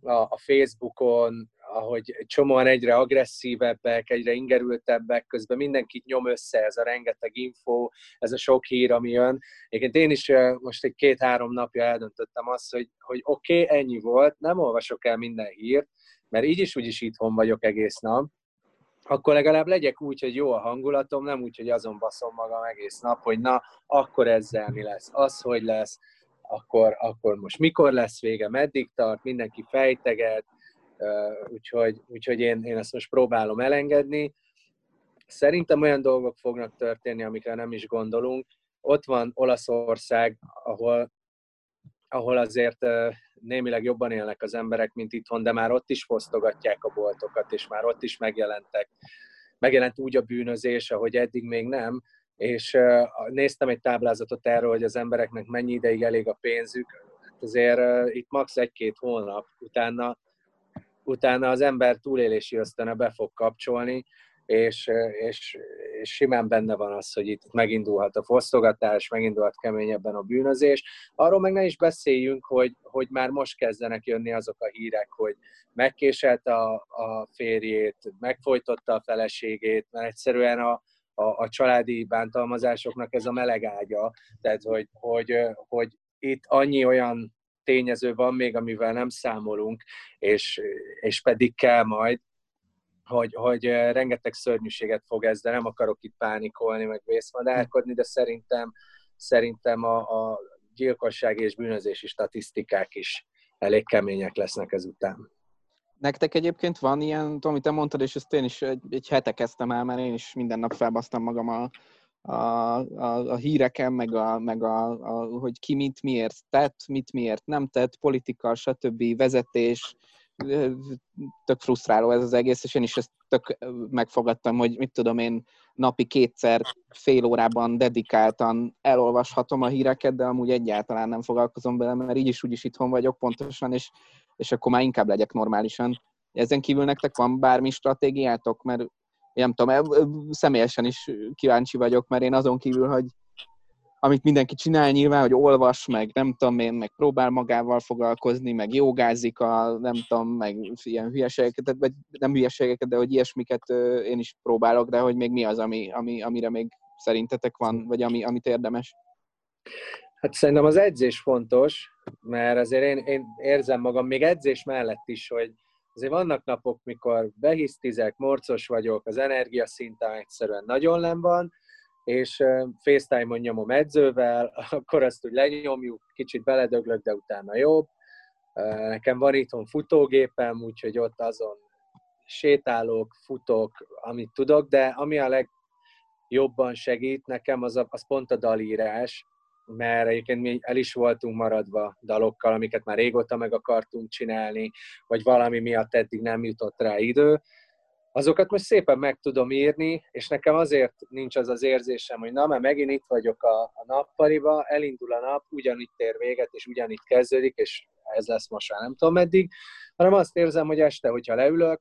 A, a Facebookon, ahogy csomóan egyre agresszívebbek, egyre ingerültebbek, közben mindenkit nyom össze ez a rengeteg info, ez a sok hír, ami jön. Egyébként én is most egy két-három napja eldöntöttem azt, hogy, hogy oké, okay, ennyi volt, nem olvasok el minden hírt, mert így is úgyis itthon vagyok egész nap, akkor legalább legyek úgy, hogy jó a hangulatom, nem úgy, hogy azon baszom magam egész nap, hogy na, akkor ezzel mi lesz, az hogy lesz, akkor, akkor most mikor lesz vége, meddig tart, mindenki fejteget, úgyhogy, úgyhogy én, én ezt most próbálom elengedni. Szerintem olyan dolgok fognak történni, amikre nem is gondolunk. Ott van Olaszország, ahol, ahol azért némileg jobban élnek az emberek, mint itthon, de már ott is fosztogatják a boltokat, és már ott is megjelentek. Megjelent úgy a bűnözés, ahogy eddig még nem, és néztem egy táblázatot erről, hogy az embereknek mennyi ideig elég a pénzük, hát azért itt max. egy-két hónap, utána utána az ember túlélési ösztöne be fog kapcsolni, és, és, és simán benne van az, hogy itt megindulhat a fosztogatás, megindulhat keményebben a bűnözés. Arról meg ne is beszéljünk, hogy, hogy már most kezdenek jönni azok a hírek, hogy megkéselt a, a férjét, megfojtotta a feleségét, mert egyszerűen a, a, a családi bántalmazásoknak ez a meleg ágya. Tehát, hogy, hogy, hogy itt annyi olyan tényező van még, amivel nem számolunk, és, és pedig kell majd, hogy, hogy rengeteg szörnyűséget fog ez, de nem akarok itt pánikolni, meg vészmadárkodni, de szerintem, szerintem a, a gyilkosság és bűnözési statisztikák is elég kemények lesznek ezután. Nektek egyébként van ilyen, amit te mondtad, és ezt én is egy, egy hete kezdtem el, mert én is minden nap felbasztam magam a, a, a, a híreken, meg, a, meg a, a, hogy ki mit miért tett, mit miért nem tett, politika, stb. vezetés, tök frusztráló ez az egész, és én is ezt tök megfogadtam, hogy mit tudom én, napi kétszer, fél órában dedikáltan elolvashatom a híreket, de amúgy egyáltalán nem foglalkozom vele, mert így is úgyis itthon vagyok pontosan, és, és akkor már inkább legyek normálisan. Ezen kívül nektek van bármi stratégiátok? Mert nem tudom, személyesen is kíváncsi vagyok, mert én azon kívül, hogy amit mindenki csinál nyilván, hogy olvas, meg nem tudom én, meg próbál magával foglalkozni, meg jogázik a, nem tudom, meg ilyen hülyeségeket, vagy nem hülyeségeket, de hogy ilyesmiket én is próbálok, de hogy még mi az, ami, ami, amire még szerintetek van, vagy ami, amit érdemes? Hát szerintem az edzés fontos, mert azért én, én érzem magam még edzés mellett is, hogy azért vannak napok, mikor behisztizek, morcos vagyok, az energiaszintem egyszerűen nagyon nem van, és FaceTime-on nyomom edzővel, (laughs) akkor azt úgy lenyomjuk, kicsit beledöglök, de utána jobb. Nekem van itthon futógépem, úgyhogy ott azon sétálok, futok, amit tudok, de ami a legjobban segít nekem, az, a, az pont a dalírás, mert egyébként mi el is voltunk maradva dalokkal, amiket már régóta meg akartunk csinálni, vagy valami miatt eddig nem jutott rá idő, azokat most szépen meg tudom írni, és nekem azért nincs az az érzésem, hogy na, mert megint itt vagyok a, a nappaliba, elindul a nap, ugyanitt ér véget, és ugyanitt kezdődik, és ez lesz most már nem tudom meddig, hanem azt érzem, hogy este, hogyha leülök,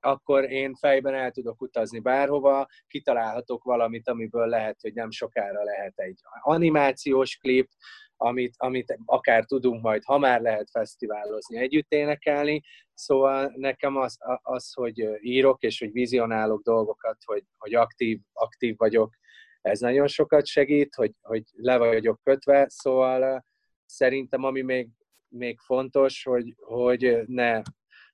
akkor én fejben el tudok utazni bárhova, kitalálhatok valamit, amiből lehet, hogy nem sokára lehet egy animációs klip, amit, amit akár tudunk majd, ha már lehet fesztiválozni, együtt énekelni. Szóval nekem az, az hogy írok és hogy vizionálok dolgokat, hogy, hogy aktív, aktív vagyok, ez nagyon sokat segít, hogy, hogy le vagyok kötve, szóval szerintem ami még, még fontos, hogy, hogy ne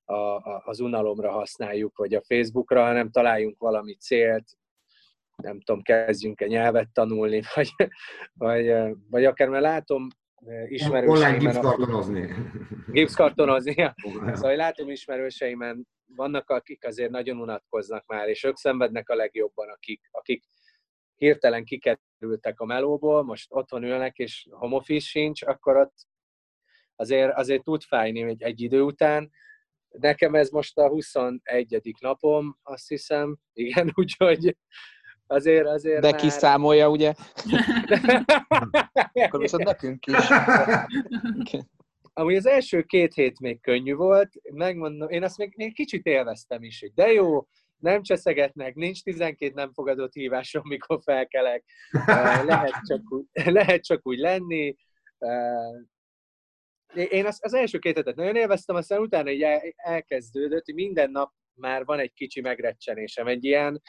a, a, az unalomra használjuk, vagy a Facebookra, hanem találjunk valami célt, nem tudom, kezdjünk-e nyelvet tanulni, (laughs) vagy, vagy, vagy akár mert látom ismerőseimen... Online gipszkartonozni. Gipszkartonozni. (laughs) Szóval látom ismerőseimen, vannak, akik azért nagyon unatkoznak már, és ők szenvednek a legjobban, akik, akik hirtelen kikerültek a melóból, most otthon ülnek, és home office sincs, akkor ott azért, azért tud fájni egy, egy idő után. Nekem ez most a 21. napom, azt hiszem, igen, (laughs) úgyhogy azért, azért De már... kiszámolja, ugye? (laughs) Akkor viszont nekünk is. Amúgy az első két hét még könnyű volt, megmondom, én azt még, még kicsit élveztem is, hogy de jó, nem cseszegetnek, nincs 12 nem fogadott hívásom, mikor felkelek, (laughs) lehet csak úgy, lehet csak úgy lenni. Én az, az első két hetet nagyon élveztem, aztán utána így elkezdődött, hogy minden nap már van egy kicsi megrecsenésem, egy ilyen,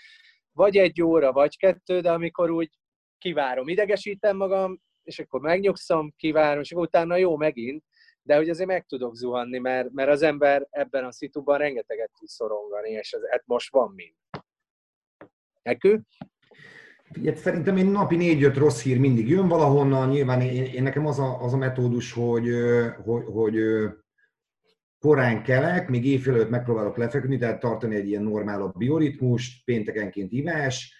vagy egy óra, vagy kettő, de amikor úgy kivárom, idegesítem magam, és akkor megnyugszom, kivárom, és akkor utána jó megint, de hogy azért meg tudok zuhanni, mert, mert az ember ebben a szituban rengeteget tud szorongani, és ez, ez most van mind. Ekő? Figyelj, szerintem én napi négy-öt rossz hír mindig jön valahonnan, nyilván én, én nekem az a, az a metódus, hogy, hogy, hogy korán kelek, még éjfél előtt megpróbálok lefeküdni, tehát tartani egy ilyen normálabb bioritmust, péntekenként ivás,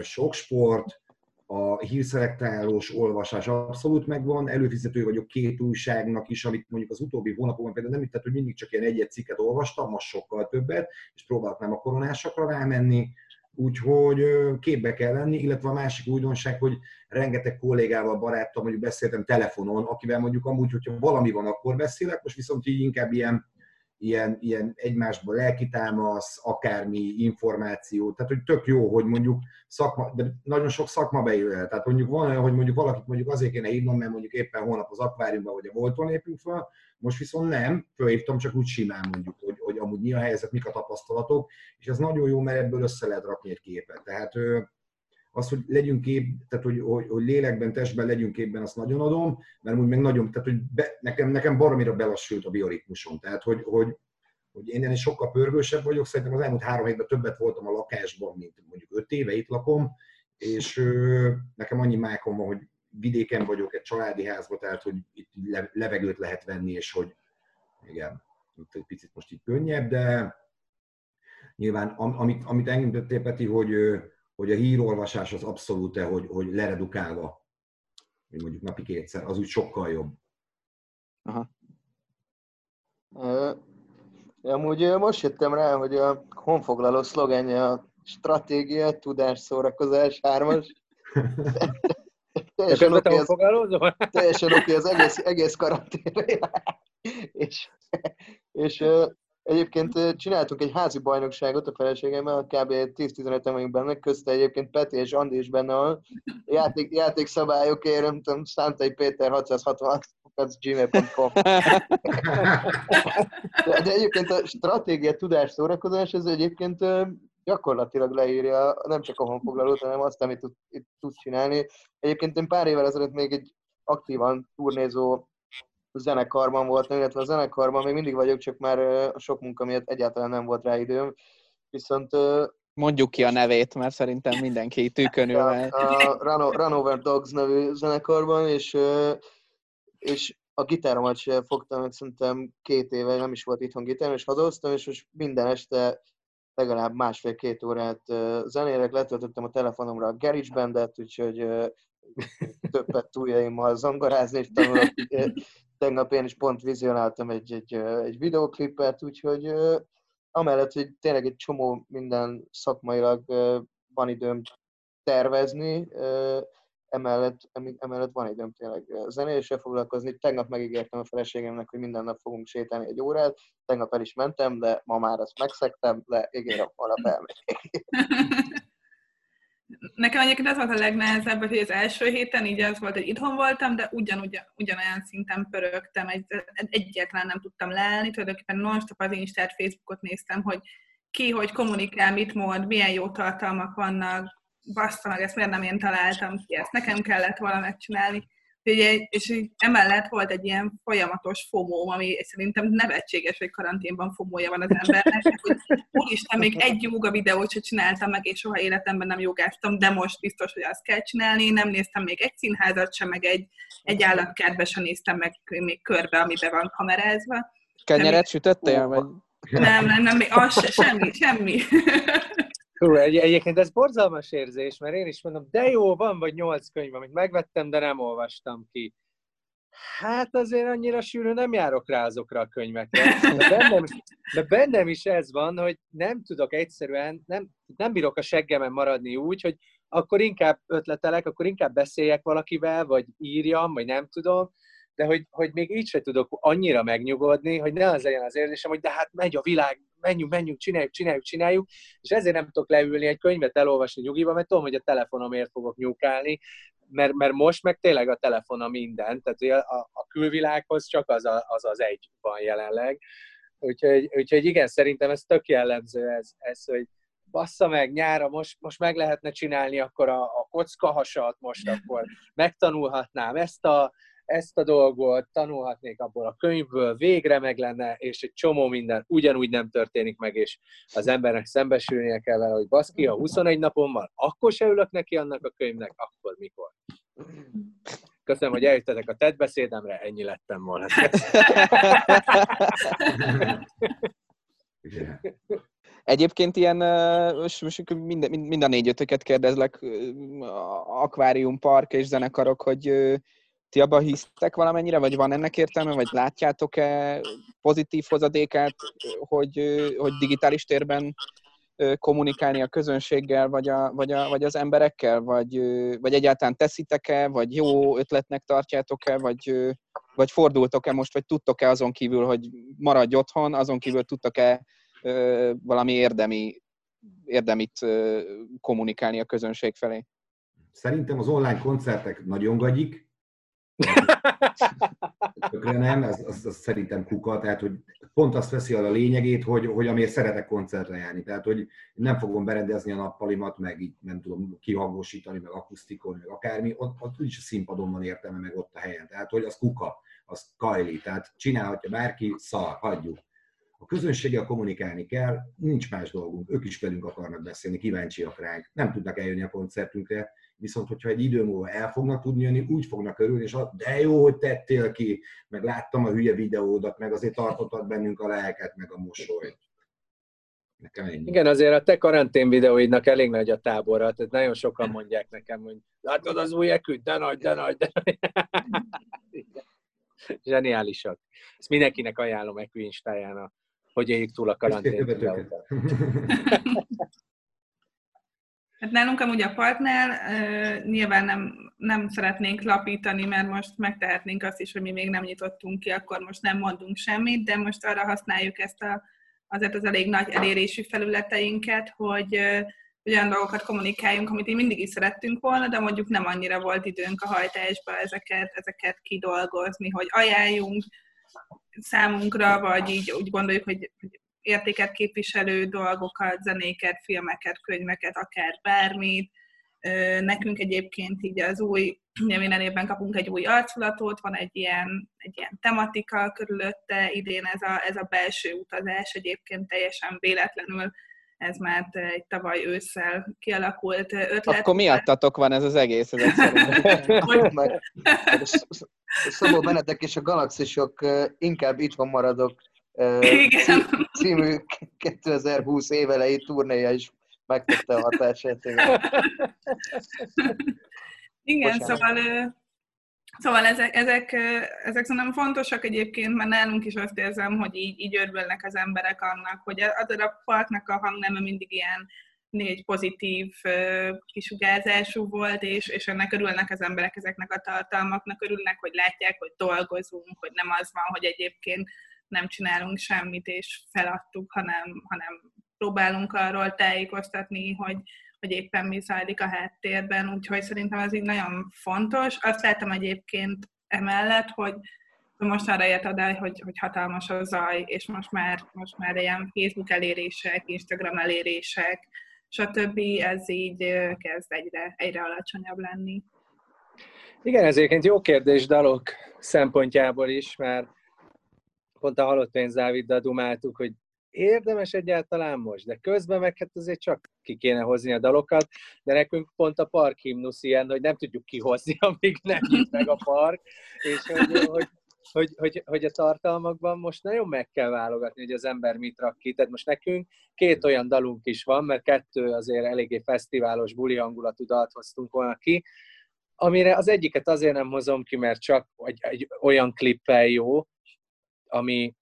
sok sport, a hírszelektálós olvasás abszolút megvan, előfizető vagyok két újságnak is, amit mondjuk az utóbbi hónapokban például nem tehát, hogy mindig csak ilyen egy-egy cikket olvastam, most sokkal többet, és próbáltam a koronásokra rámenni, úgyhogy képbe kell lenni, illetve a másik újdonság, hogy rengeteg kollégával, baráttal mondjuk beszéltem telefonon, akivel mondjuk amúgy, hogyha valami van, akkor beszélek, most viszont így inkább ilyen, ilyen, ilyen egymásba lelkitámasz, akármi információ, tehát hogy tök jó, hogy mondjuk szakma, de nagyon sok szakma bejöhet. Tehát mondjuk van olyan, hogy mondjuk valakit mondjuk azért kéne hívnom, mert mondjuk éppen holnap az akváriumban vagy a volton lépünk fel, most viszont nem, fölhívtam csak úgy simán mondjuk, hogy amúgy mi a helyzet, mik a tapasztalatok, és ez nagyon jó, mert ebből össze lehet rakni egy képet. Tehát az, hogy legyünk kép, tehát hogy, hogy, hogy lélekben, testben legyünk képben, azt nagyon adom, mert úgy meg nagyon, tehát hogy be, nekem, nekem baromira belassult a bioritmusom. Tehát, hogy, hogy, hogy én ennél sokkal pörgősebb vagyok, szerintem az elmúlt három évben többet voltam a lakásban, mint mondjuk öt éve itt lakom, és ö, nekem annyi mákom van, hogy vidéken vagyok, egy családi házban, tehát hogy itt levegőt lehet venni, és hogy igen, itt egy picit most így könnyebb, de nyilván amit, amit engedettél Peti, hogy, hogy a hírolvasás az abszolút, hogy, hogy leredukálva, mondjuk napi kétszer, az úgy sokkal jobb. Aha. Amúgy most jöttem rá, hogy a honfoglaló szlogenje a stratégia, tudás, szórakozás, hármas. (laughs) teljesen oké az, teljesen oké az egész, egész karanténre. És, és Egyébként csináltunk egy házi bajnokságot a feleségemmel, kb. 10-15 vagyunk benne, közte egyébként Peti és Andi is benne van. Játék, játékszabályokért, nem tudom, Szántai Péter 666 gmail.com. De, egyébként a stratégia, tudás, szórakozás, ez egyébként gyakorlatilag leírja nem csak a honfoglalót, hanem azt, amit tud, tud csinálni. Egyébként én pár évvel ezelőtt még egy aktívan turnézó zenekarban voltam, illetve a zenekarban még mindig vagyok, csak már a sok munka miatt egyáltalán nem volt rá időm. Viszont Mondjuk ki a nevét, mert szerintem mindenki tűkönül. A, a Run, Run Dogs nevű zenekarban, és, és a gitáromat se fogtam, mert szerintem két éve nem is volt itthon gitárom, és hazahoztam, és most minden este legalább másfél-két órát zenérek, letöltöttem a telefonomra a GarageBand-et, úgyhogy többet túljaimmal zongorázni és tanulok. Tegnap én is pont vizionáltam egy, egy, egy videoklipet, úgyhogy amellett, hogy tényleg egy csomó minden szakmailag van időm tervezni, emellett, emellett van időm tényleg zenéléssel foglalkozni. Tegnap megígértem a feleségemnek, hogy minden nap fogunk sétálni egy órát. Tegnap el is mentem, de ma már ezt megszektem, de ígérem, holnap elmegyek. (laughs) Nekem egyébként az volt a legnehezebb, hogy az első héten így az volt, hogy itthon voltam, de ugyanúgy, ugyanolyan szinten pörögtem, egy, egyetlen nem tudtam leállni, tulajdonképpen non-stop az Instát, Facebookot néztem, hogy ki, hogy kommunikál, mit mond, milyen jó tartalmak vannak, bassza meg, ezt miért nem én találtam ki, ezt nekem kellett volna megcsinálni. Ugye, és emellett volt egy ilyen folyamatos fomó, ami szerintem nevetséges, hogy karanténban fomója van az embernek. Hogy úristen, még egy joga videót sem csináltam meg, és soha életemben nem jogáztam, de most biztos, hogy azt kell csinálni. Nem néztem még egy színházat sem, meg egy, egy állatkertbe sem néztem meg még körbe, amiben van kamerázva. Kenyeret sütöttél? Vagy? Nem, nem, nem, az semmi, semmi. Hú, egy, egyébként ez borzalmas érzés, mert én is mondom, de jó, van vagy nyolc könyv, amit megvettem, de nem olvastam ki. Hát azért annyira sűrű nem járok rá azokra a könyvekre. De bennem, de bennem is ez van, hogy nem tudok egyszerűen, nem, nem bírok a seggemen maradni úgy, hogy akkor inkább ötletelek, akkor inkább beszéljek valakivel, vagy írjam, vagy nem tudom, de hogy, hogy még így sem tudok annyira megnyugodni, hogy ne az legyen az érzésem, hogy de hát megy a világ, menjünk, menjünk, csináljuk, csináljuk, csináljuk, és ezért nem tudok leülni egy könyvet elolvasni nyugiba, mert tudom, hogy a telefonomért fogok nyúkálni, mert, mert most meg tényleg a telefon a minden, tehát a, a külvilághoz csak az, a, az az egy van jelenleg. Úgyhogy, úgyhogy igen, szerintem ez tök jellemző, ez, ez hogy bassza meg, nyára most, most meg lehetne csinálni akkor a, a kockahasat, most akkor megtanulhatnám ezt a, ezt a dolgot, tanulhatnék abból a könyvből, végre meg lenne, és egy csomó minden ugyanúgy nem történik meg, és az embernek szembesülnie kell vele, hogy baszki, ha 21 napon van, akkor se ülök neki annak a könyvnek, akkor mikor. Köszönöm, hogy eljöttetek a TED beszédemre, ennyi lettem volna. Egyébként ilyen, most, most mind, mind a négy-ötöket kérdezlek, akvárium, park és zenekarok, hogy ti abban hisztek valamennyire, vagy van ennek értelme, vagy látjátok-e pozitív hozadékát, hogy, hogy digitális térben kommunikálni a közönséggel, vagy, a, vagy, a, vagy az emberekkel, vagy, vagy egyáltalán teszitek-e, vagy jó ötletnek tartjátok-e, vagy, vagy fordultok-e most, vagy tudtok-e azon kívül, hogy maradj otthon, azon kívül tudtok-e valami érdemi, érdemit kommunikálni a közönség felé? Szerintem az online koncertek nagyon gagyik, Tökre nem, ez, az, az, szerintem kuka, tehát hogy pont azt veszi a lényegét, hogy, hogy amiért szeretek koncertre járni. Tehát, hogy nem fogom berendezni a nappalimat, meg így nem tudom kihangosítani, meg akusztikolni, meg akármi, ott, ott is a színpadon van értelme, meg ott a helyen. Tehát, hogy az kuka, az kajli, tehát csinálhatja bárki, szar, hagyjuk. A közönséggel kommunikálni kell, nincs más dolgunk, ők is velünk akarnak beszélni, kíváncsiak ránk, nem tudnak eljönni a koncertünkre, viszont hogyha egy idő múlva el fognak tudni jönni, úgy fognak örülni, és de jó, hogy tettél ki, meg láttam a hülye videódat, meg azért tartottad bennünk a lelket, meg a mosolyt. Nekem ennyi. Igen, azért a te karantén videóidnak elég nagy a tábora, tehát nagyon sokan mondják nekem, hogy látod az új eküt, de nagy, de nagy, de nagy. (laughs) Zseniálisak. Ezt mindenkinek ajánlom Ekü Instáján a hogy éljük túl a karantén. (laughs) Hát nálunk amúgy a partner, nyilván nem, nem szeretnénk lapítani, mert most megtehetnénk azt is, hogy mi még nem nyitottunk ki, akkor most nem mondunk semmit, de most arra használjuk ezt a, azért az elég nagy elérésű felületeinket, hogy olyan dolgokat kommunikáljunk, amit én mindig is szerettünk volna, de mondjuk nem annyira volt időnk a hajtásba ezeket, ezeket kidolgozni, hogy ajánljunk számunkra, vagy így úgy gondoljuk, hogy, hogy értéket képviselő dolgokat, zenéket, filmeket, könyveket, akár bármit. Nekünk egyébként így az új, ugye minden évben kapunk egy új arculatot, van egy ilyen, egy ilyen tematika körülötte, idén ez a, ez a belső utazás egyébként teljesen véletlenül ez már egy tavaly ősszel kialakult ötlet. Akkor miattatok van ez az egész ezek szerint. (laughs) Szabó Benedek és a galaxisok inkább itthon maradok igen. című 2020 évelei turnéja is megtette a hatását. Igen, igen szóval, szóval ezek, ezek, ezek szerintem fontosak egyébként, mert nálunk is azt érzem, hogy így, így örülnek az emberek annak, hogy azért a partnak a hangneme mindig ilyen négy pozitív kisugárzású volt, és, és ennek örülnek az emberek ezeknek a tartalmaknak, örülnek, hogy látják, hogy dolgozunk, hogy nem az van, hogy egyébként nem csinálunk semmit és feladtuk, hanem, hanem próbálunk arról tájékoztatni, hogy, hogy éppen mi zajlik a háttérben, úgyhogy szerintem ez így nagyon fontos. Azt láttam egyébként emellett, hogy most arra jött oda, hogy, hogy hatalmas a zaj, és most már, most már ilyen Facebook elérések, Instagram elérések, stb. ez így kezd egyre, egyre alacsonyabb lenni. Igen, ez egyébként jó kérdés dalok szempontjából is, mert pont a halott pénz Dáviddal dumáltuk, hogy érdemes egyáltalán most, de közben meg hát azért csak ki kéne hozni a dalokat, de nekünk pont a park himnusz ilyen, hogy nem tudjuk kihozni, (laughs) amíg nem nyit meg a park, és hogy, hogy, hogy, hogy, hogy a tartalmakban most nagyon meg kell válogatni, hogy az ember mit rak ki. Tehát most nekünk két olyan dalunk is van, mert kettő azért eléggé fesztiválos, buli hangulatú dalt hoztunk volna ki, amire az egyiket azért nem hozom ki, mert csak egy, egy olyan klippel jó, ami,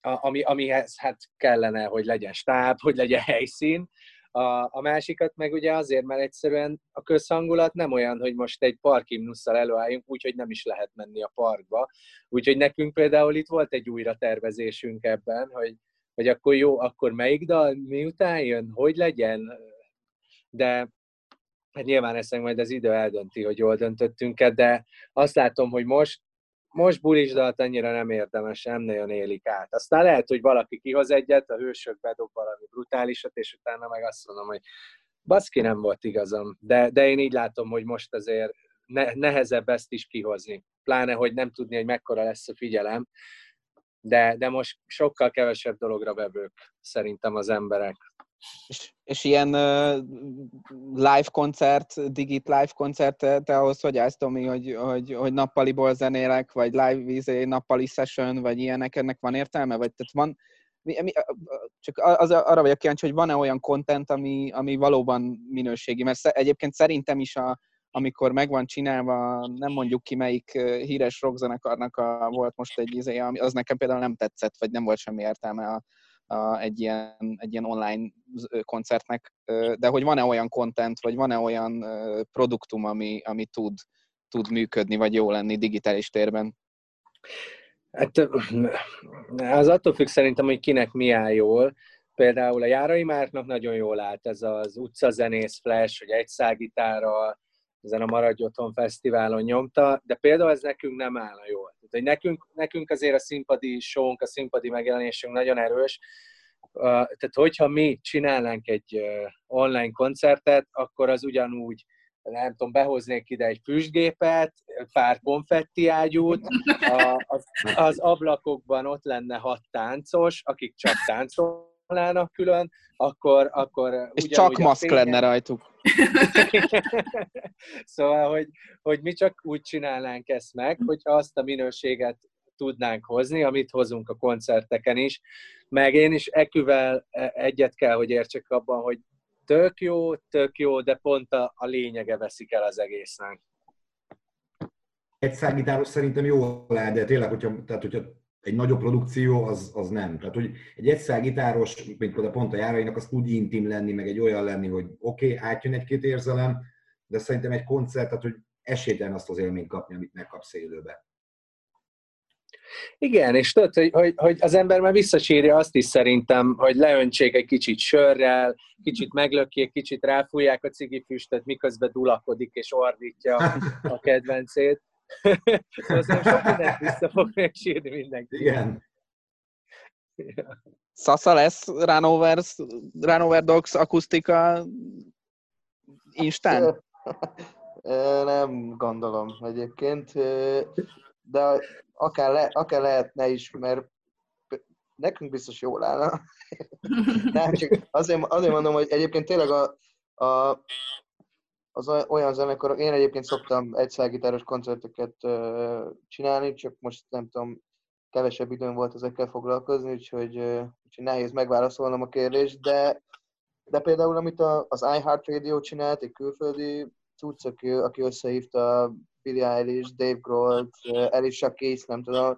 ami, amihez hát kellene, hogy legyen stáb, hogy legyen helyszín. A, a másikat meg ugye azért, mert egyszerűen a közhangulat nem olyan, hogy most egy parkimnusszal előálljunk, úgyhogy nem is lehet menni a parkba. Úgyhogy nekünk például itt volt egy újra tervezésünk ebben, hogy, hogy akkor jó, akkor melyik dal miután jön, hogy legyen, de hát nyilván ezt majd az idő eldönti, hogy jól döntöttünk de azt látom, hogy most most bulisdalt annyira nem érdemes, nem nagyon élik át. Aztán lehet, hogy valaki kihoz egyet, a hősök bedob valami brutálisat, és utána meg azt mondom, hogy baszki nem volt igazam. De, de én így látom, hogy most azért ne, nehezebb ezt is kihozni. Pláne, hogy nem tudni, hogy mekkora lesz a figyelem. De, de most sokkal kevesebb dologra vevők szerintem az emberek. És, és ilyen uh, live koncert, digit live koncert, te, ahhoz hogy állsz, Tomi, hogy, hogy, hogy nappaliból zenélek, vagy live izé, nappali session, vagy ilyenek, ennek van értelme? Vagy tehát van, mi, mi, csak az, arra vagyok kíváncsi, hogy van-e olyan content, ami, ami valóban minőségi, mert egyébként szerintem is a, amikor meg van csinálva, nem mondjuk ki melyik híres rockzenekarnak a, volt most egy izé, az nekem például nem tetszett, vagy nem volt semmi értelme a, a, egy, ilyen, egy ilyen online koncertnek, de hogy van-e olyan content, vagy van-e olyan produktum, ami, ami tud, tud működni, vagy jó lenni digitális térben? Hát az attól függ szerintem, hogy kinek mi áll jól. Például a Járai Márknak nagyon jól állt ez az utcazenész flash, hogy egy szágitárral ezen a Maradj Otthon Fesztiválon nyomta, de például ez nekünk nem állna jól. Tehát, hogy nekünk, nekünk azért a színpadi showunk, a színpadi megjelenésünk nagyon erős, tehát hogyha mi csinálnánk egy online koncertet, akkor az ugyanúgy nem tudom, behoznék ide egy füstgépet, pár konfetti ágyút, a, az, az ablakokban ott lenne hat táncos, akik csak táncolnának külön, akkor, akkor És csak maszk lenne rajtuk. (laughs) szóval, hogy, hogy mi csak úgy csinálnánk ezt meg, hogyha azt a minőséget tudnánk hozni, amit hozunk a koncerteken is. Meg én is eküvel e, egyet kell, hogy értsek abban, hogy tök jó, tök jó, de pont a, a lényege veszik el az egésznek. Egy szágítáros szerintem jó lehet, de tényleg, hogyha, tehát, hogyha egy nagyobb produkció az, az nem. Tehát, hogy egy egyszál gitáros, mint például pont a járainak, az tud intim lenni, meg egy olyan lenni, hogy oké, okay, átjön egy-két érzelem, de szerintem egy koncert, tehát hogy esélytelen azt az élményt kapni, amit megkapsz élőbe. Igen, és tudod, hogy, hogy, hogy az ember már visszasírja azt is szerintem, hogy leöntsék egy kicsit sörrel, kicsit meglökjék, kicsit ráfújják a cigifüstöt, miközben dulakodik és ordítja a kedvencét. (laughs) szóval sok mindent vissza fog még sírni mindenki. Igen. Sasa lesz Ranover, Ranover Dogs akusztika Instán? (laughs) Nem gondolom egyébként, de akár, le, akár lehetne is, mert nekünk biztos jól állna. (laughs) Nem, csak azért, azért mondom, hogy egyébként tényleg a, a, az olyan zenekar, én egyébként szoktam egyszergitáros koncerteket csinálni, csak most nem tudom, kevesebb időm volt ezekkel foglalkozni, úgyhogy, úgyhogy nehéz megválaszolnom a kérdést, de, de például amit a, az iHeartRadio csinált, egy külföldi cucc, aki, aki összehívta Billie Eilish, Dave Grohl, Alicia Keys, nem tudom,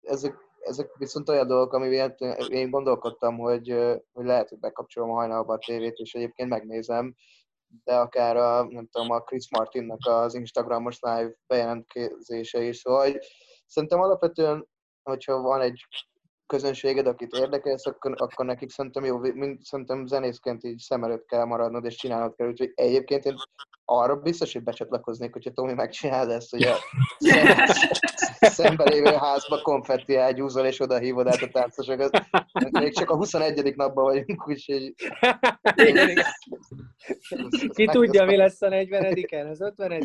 ezek, ezek viszont olyan dolgok, amivel én gondolkodtam, hogy, hogy lehet, hogy bekapcsolom a hajnalba a tévét, és egyébként megnézem, de akár a, nem tudom, a Chris Martinnak az Instagramos live bejelentkezése is, szóval hogy szerintem alapvetően, hogyha van egy közönséged, akit érdekelsz, akkor, akkor nekik szerintem jó, mint szerintem zenészként így szem előtt kell maradnod, és csinálnod kell, úgyhogy egyébként én arra biztos, hogy becsatlakoznék, hogyha Tomi megcsinál ezt, hogy a (laughs) szembe lévő házba konfetti ágyúzol, és oda hívod át a táncosokat. Még csak a 21. napban vagyunk, úgyhogy... Ki tudja, mi lesz a 40-en, az 50-en,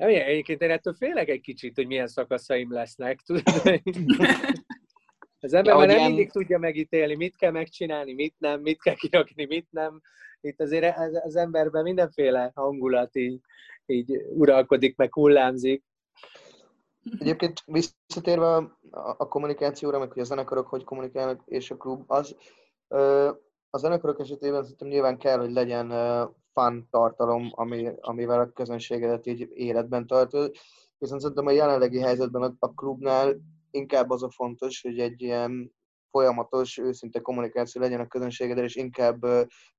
Ja, egyébként én ettől félek egy kicsit, hogy milyen szakaszaim lesznek. (laughs) Tudod? (laughs) Az ember ja, már nem ilyen... mindig tudja megítélni, mit kell megcsinálni, mit nem, mit kell kirakni, mit nem. Itt azért az emberben mindenféle hangulat így, így uralkodik, meg hullámzik. Egyébként visszatérve a kommunikációra, meg hogy a zenekarok hogy kommunikálnak, és a klub, az a zenekarok esetében szerintem nyilván kell, hogy legyen fun tartalom, ami, amivel a közönségedet így életben tartod. Viszont szerintem a jelenlegi helyzetben a, a klubnál inkább az a fontos, hogy egy ilyen folyamatos, őszinte kommunikáció legyen a közönségeddel, és inkább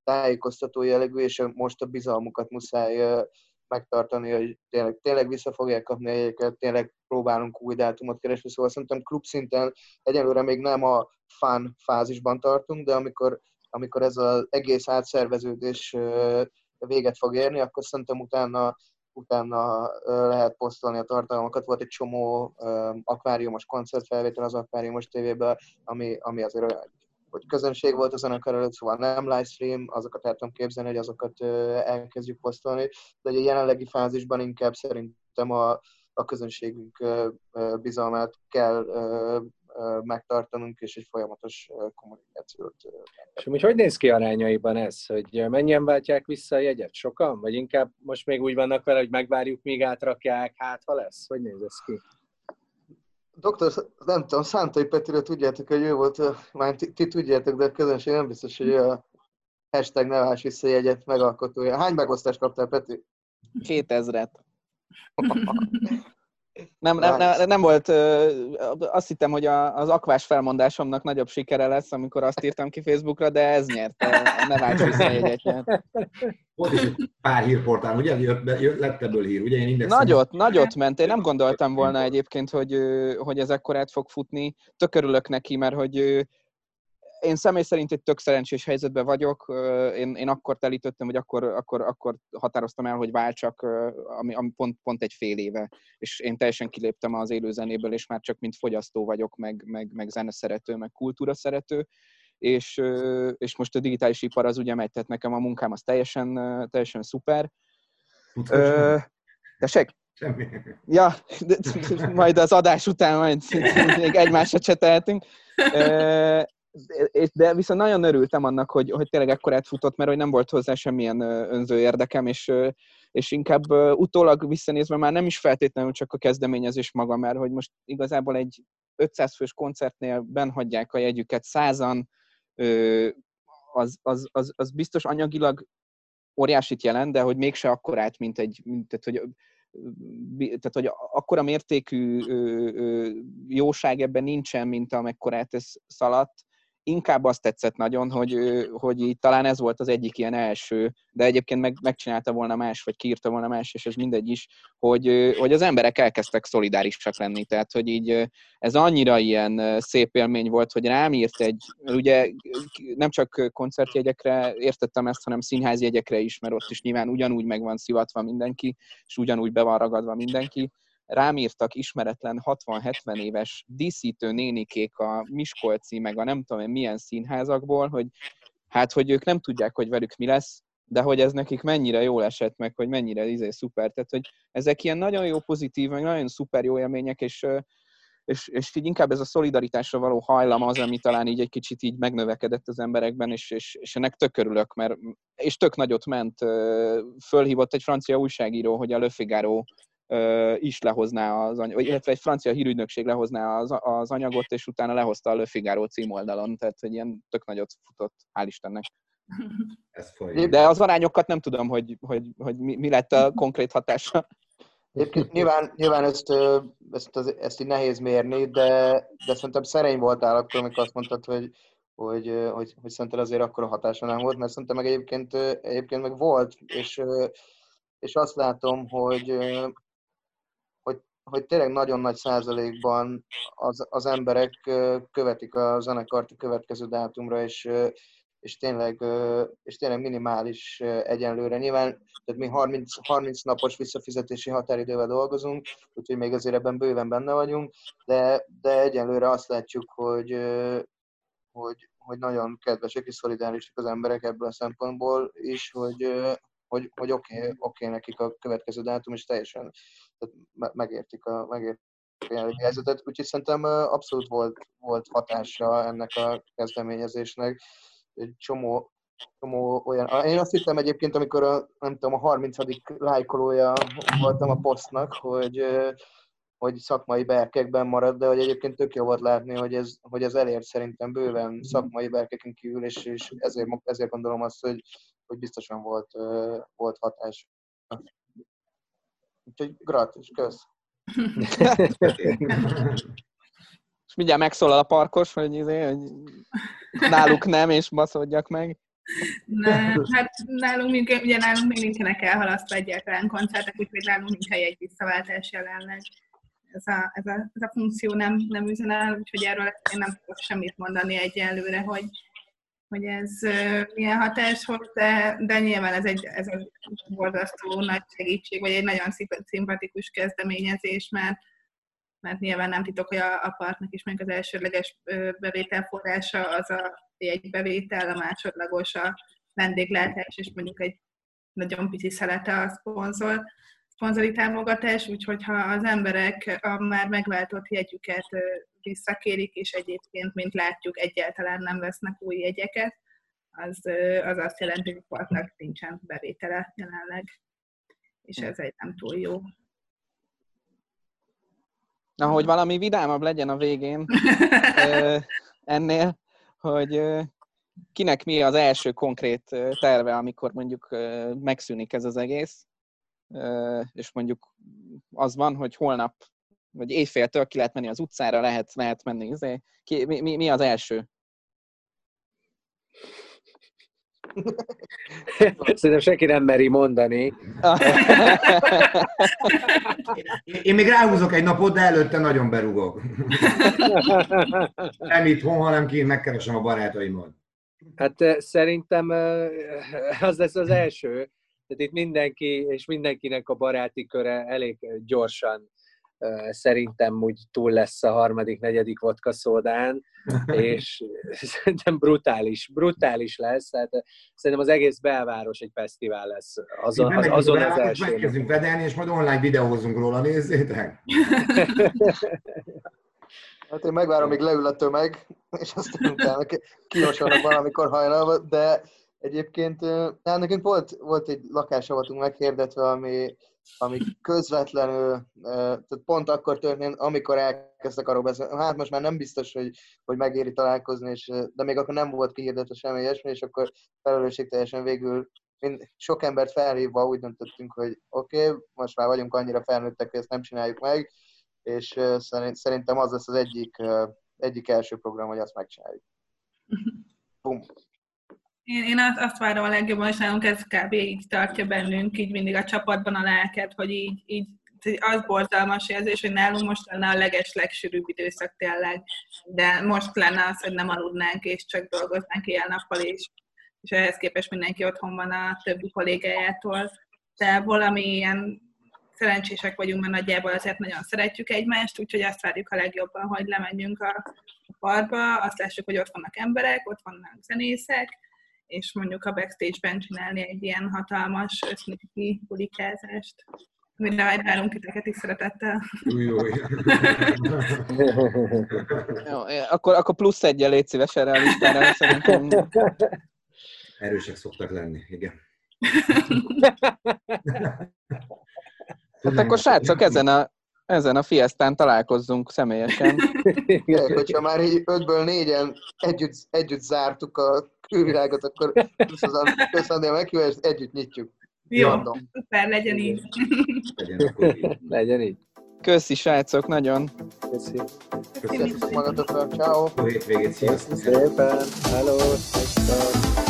tájékoztató jellegű, és most a bizalmukat muszáj megtartani, hogy tényleg, tényleg vissza fogják kapni egyébként, tényleg próbálunk új dátumot keresni, szóval szerintem klub szinten egyelőre még nem a fan fázisban tartunk, de amikor, amikor ez az egész átszerveződés véget fog érni, akkor szerintem utána utána lehet posztolni a tartalmakat. Volt egy csomó akváriumos koncertfelvétel az akváriumos tévében, ami, ami azért hogy közönség volt a zenekar előtt, szóval nem livestream, azokat el tudom képzelni, hogy azokat elkezdjük posztolni, de a jelenlegi fázisban inkább szerintem a, a közönségünk bizalmát kell megtartanunk, és egy folyamatos kommunikációt. És úgy hogy néz ki arányaiban ez, hogy mennyien váltják vissza a jegyet? Sokan? Vagy inkább most még úgy vannak vele, hogy megvárjuk, míg átrakják, hát ha lesz? Hogy néz ez ki? Doktor, nem tudom, Szántai Petiről tudjátok, hogy ő volt, már ti, ti tudjátok, de a közönség nem biztos, hogy a hashtag ne válts vissza jegyet megalkotója. Hány megosztást kaptál, Peti? 2000-et. (laughs) Nem, nem, nem, nem volt, azt hittem, hogy az akvás felmondásomnak nagyobb sikere lesz, amikor azt írtam ki Facebookra, de ez nyert, a ne válts visszajegyet nyert. Volt is pár hírportál, ugye? Jött, jött, lett ebből hír, ugye? Én nagyot, nagyot ment. Én nem gondoltam volna egyébként, hogy, hogy ez ekkorát fog futni. Tök örülök neki, mert hogy én személy szerint egy tök szerencsés helyzetben vagyok. Én, én akkor telítettem, hogy akkor, akkor, akkor határoztam el, hogy váltsak, ami, ami pont, pont egy fél éve. És én teljesen kiléptem az élőzenéből, és már csak mint fogyasztó vagyok, meg, meg, meg zeneszerető, meg kultúra szerető. És, és most a digitális ipar az ugye megy, tehát nekem a munkám az teljesen, teljesen szuper. Tessék? Semmi. Ja, majd az adás után majd még egymásra cseteltünk de viszont nagyon örültem annak, hogy, hogy tényleg ekkorát futott, mert hogy nem volt hozzá semmilyen önző érdekem, és, és inkább utólag visszanézve már nem is feltétlenül csak a kezdeményezés maga, mert hogy most igazából egy 500 fős koncertnél benhagyják a jegyüket százan, az, az, az, az biztos anyagilag óriásit jelent, de hogy mégse akkorát, mint egy, mint, tehát, hogy tehát hogy akkora mértékű jóság ebben nincsen, mint amekkorát ez szaladt, inkább azt tetszett nagyon, hogy, hogy így talán ez volt az egyik ilyen első, de egyébként meg, megcsinálta volna más, vagy kiírta volna más, és ez mindegy is, hogy, hogy az emberek elkezdtek szolidárisak lenni. Tehát, hogy így ez annyira ilyen szép élmény volt, hogy rám írt egy, ugye nem csak koncertjegyekre értettem ezt, hanem színházjegyekre is, mert ott is nyilván ugyanúgy meg van szivatva mindenki, és ugyanúgy be van ragadva mindenki, rám írtak ismeretlen 60-70 éves díszítő nénikék a Miskolci, meg a nem tudom milyen színházakból, hogy hát, hogy ők nem tudják, hogy velük mi lesz, de hogy ez nekik mennyire jól esett meg, hogy mennyire izé szuper. Tehát, hogy ezek ilyen nagyon jó pozitív, meg nagyon szuper jó élmények, és, és, és így inkább ez a szolidaritásra való hajlam az, ami talán így egy kicsit így megnövekedett az emberekben, és, és, és ennek tök örülök, mert és tök nagyot ment. Fölhívott egy francia újságíró, hogy a Le Figaro is lehozná az anyagot, illetve egy francia hírügynökség lehozná az, az anyagot, és utána lehozta a Le Figaro címoldalon, tehát hogy ilyen tök nagyot futott, hál' Istennek. Ez De az arányokat nem tudom, hogy, hogy, hogy mi, mi lett a konkrét hatása. Egyébként nyilván, nyilván ezt, ezt, ezt, ezt így nehéz mérni, de, de szerintem szerény voltál akkor, amikor azt mondtad, hogy, hogy, hogy, hogy szerinted azért akkor a hatása nem volt, mert szerintem meg egyébként, egyébként meg volt, és, és azt látom, hogy, hogy tényleg nagyon nagy százalékban az, az emberek követik a zenekart a következő dátumra, és, és, tényleg, és tényleg minimális egyenlőre. Nyilván tehát mi 30, 30 napos visszafizetési határidővel dolgozunk, úgyhogy még azért ebben bőven benne vagyunk, de, de egyenlőre azt látjuk, hogy, hogy, hogy nagyon kedvesek és szolidárisak az emberek ebből a szempontból is, hogy, hogy, hogy oké, okay, okay, nekik a következő dátum, és teljesen megértik a, megértik a jelenlegi helyzetet. Úgyhogy szerintem abszolút volt, volt hatása ennek a kezdeményezésnek. Egy csomó, csomó olyan... Én azt hittem egyébként, amikor a, nem tudom, a 30. lájkolója voltam a posztnak, hogy, hogy szakmai berkekben marad, de hogy egyébként tök jó volt látni, hogy ez, hogy ez elért szerintem bőven szakmai berkeken kívül, és, és ezért, ezért gondolom azt, hogy, hogy biztosan volt, volt hatás. Úgyhogy grat, és kösz. (laughs) és mindjárt megszólal a parkos, hogy, izé, hogy náluk nem, és baszódjak meg. Nem, hát nálunk, ugye nálunk még nincsenek elhalasztva egyáltalán koncertek, úgyhogy nálunk nincs hely egy visszaváltás jelenleg. Ez a, ez a, ez a funkció nem, nem üzen el, úgyhogy erről én nem tudok semmit mondani egyelőre, hogy hogy ez milyen hatás volt, de, de nyilván ez egy, ez egy borzasztó nagy segítség, vagy egy nagyon szimpatikus kezdeményezés, mert, mert nyilván nem titok, hogy a, a partnak is meg az elsődleges bevételforrása az a egy bevétel, a másodlagos a vendéglátás, és mondjuk egy nagyon pici szelete a szponzor, szponzori támogatás, úgyhogy ha az emberek a már megváltott jegyüket visszakérik, és egyébként, mint látjuk, egyáltalán nem vesznek új jegyeket, az, az azt jelenti, hogy partnak nincsen bevétele jelenleg, és ez egy nem túl jó. Na, hogy valami vidámabb legyen a végén (laughs) ennél, hogy kinek mi az első konkrét terve, amikor mondjuk megszűnik ez az egész, és mondjuk az van, hogy holnap vagy éjféltől ki lehet menni az utcára, lehet, lehet menni. Izé. Ki, mi, mi, mi az első? Szerintem senki nem meri mondani. (laughs) Én még ráhúzok egy napot, de előtte nagyon berugok. (laughs) Nem itthon, hanem kint megkeresem a barátaimot. Hát szerintem az lesz az első. Tehát itt mindenki, és mindenkinek a baráti köre elég gyorsan szerintem úgy túl lesz a harmadik, negyedik vodka szódán, (laughs) és szerintem brutális, brutális lesz, tehát szerintem az egész belváros egy fesztivál lesz azon az, azon az első. Megkezdünk vedelni, és majd online videózunk róla, nézzétek! (laughs) Hát én megvárom, míg leül a tömeg, és aztán utána kihasalnak valamikor hajnalban, de egyébként hát nekünk volt, volt egy lakásavatunk meghirdetve, ami ami közvetlenül, tehát pont akkor történt, amikor elkezdtek arról beszélni, hát most már nem biztos, hogy, hogy megéri találkozni, és, de még akkor nem volt kihirdetve semmi ilyesmi, és akkor felelősségteljesen végül mind, sok embert felhívva úgy döntöttünk, hogy oké, okay, most már vagyunk annyira felnőttek, hogy ezt nem csináljuk meg, és szerintem az lesz az egyik, egyik első program, hogy azt megcsináljuk. (laughs) Bum. Én, én azt, azt várom a legjobban, és nálunk ez kb. így tartja bennünk, így mindig a csapatban a lelket, hogy így, így az borzalmas érzés, hogy nálunk most lenne a leges, legsűrűbb időszak tényleg, de most lenne az, hogy nem aludnánk, és csak dolgoznánk éjjel-nappal, és, és ehhez képest mindenki otthon van a többi kollégájától. De valami ilyen szerencsések vagyunk, mert nagyjából azért nagyon szeretjük egymást, úgyhogy azt várjuk a legjobban, hogy lemenjünk a parkba, azt lássuk, hogy ott vannak emberek, ott vannak zenészek, és mondjuk a backstage-ben csinálni egy ilyen hatalmas össznéki bulikázást. Mire várunk titeket is szeretettel. Jó, jó. akkor, akkor plusz egyel légy szíves erre a listára, szerintem. Erősek szoktak lenni, igen. Hát akkor srácok, ezen a, ezen a fiesztán találkozzunk személyesen. Igen, hogyha már így ötből négyen együtt, együtt zártuk a külvilágot, akkor köszönöm a meghívást, együtt nyitjuk. Jó, Mondom. szuper, legyen így. Legyen, legyen így. Köszi, srácok, nagyon. Köszi. Köszönjük magatokra, ciao. Jó hétvégét, sziasztok. Szépen, hello, sziasztok.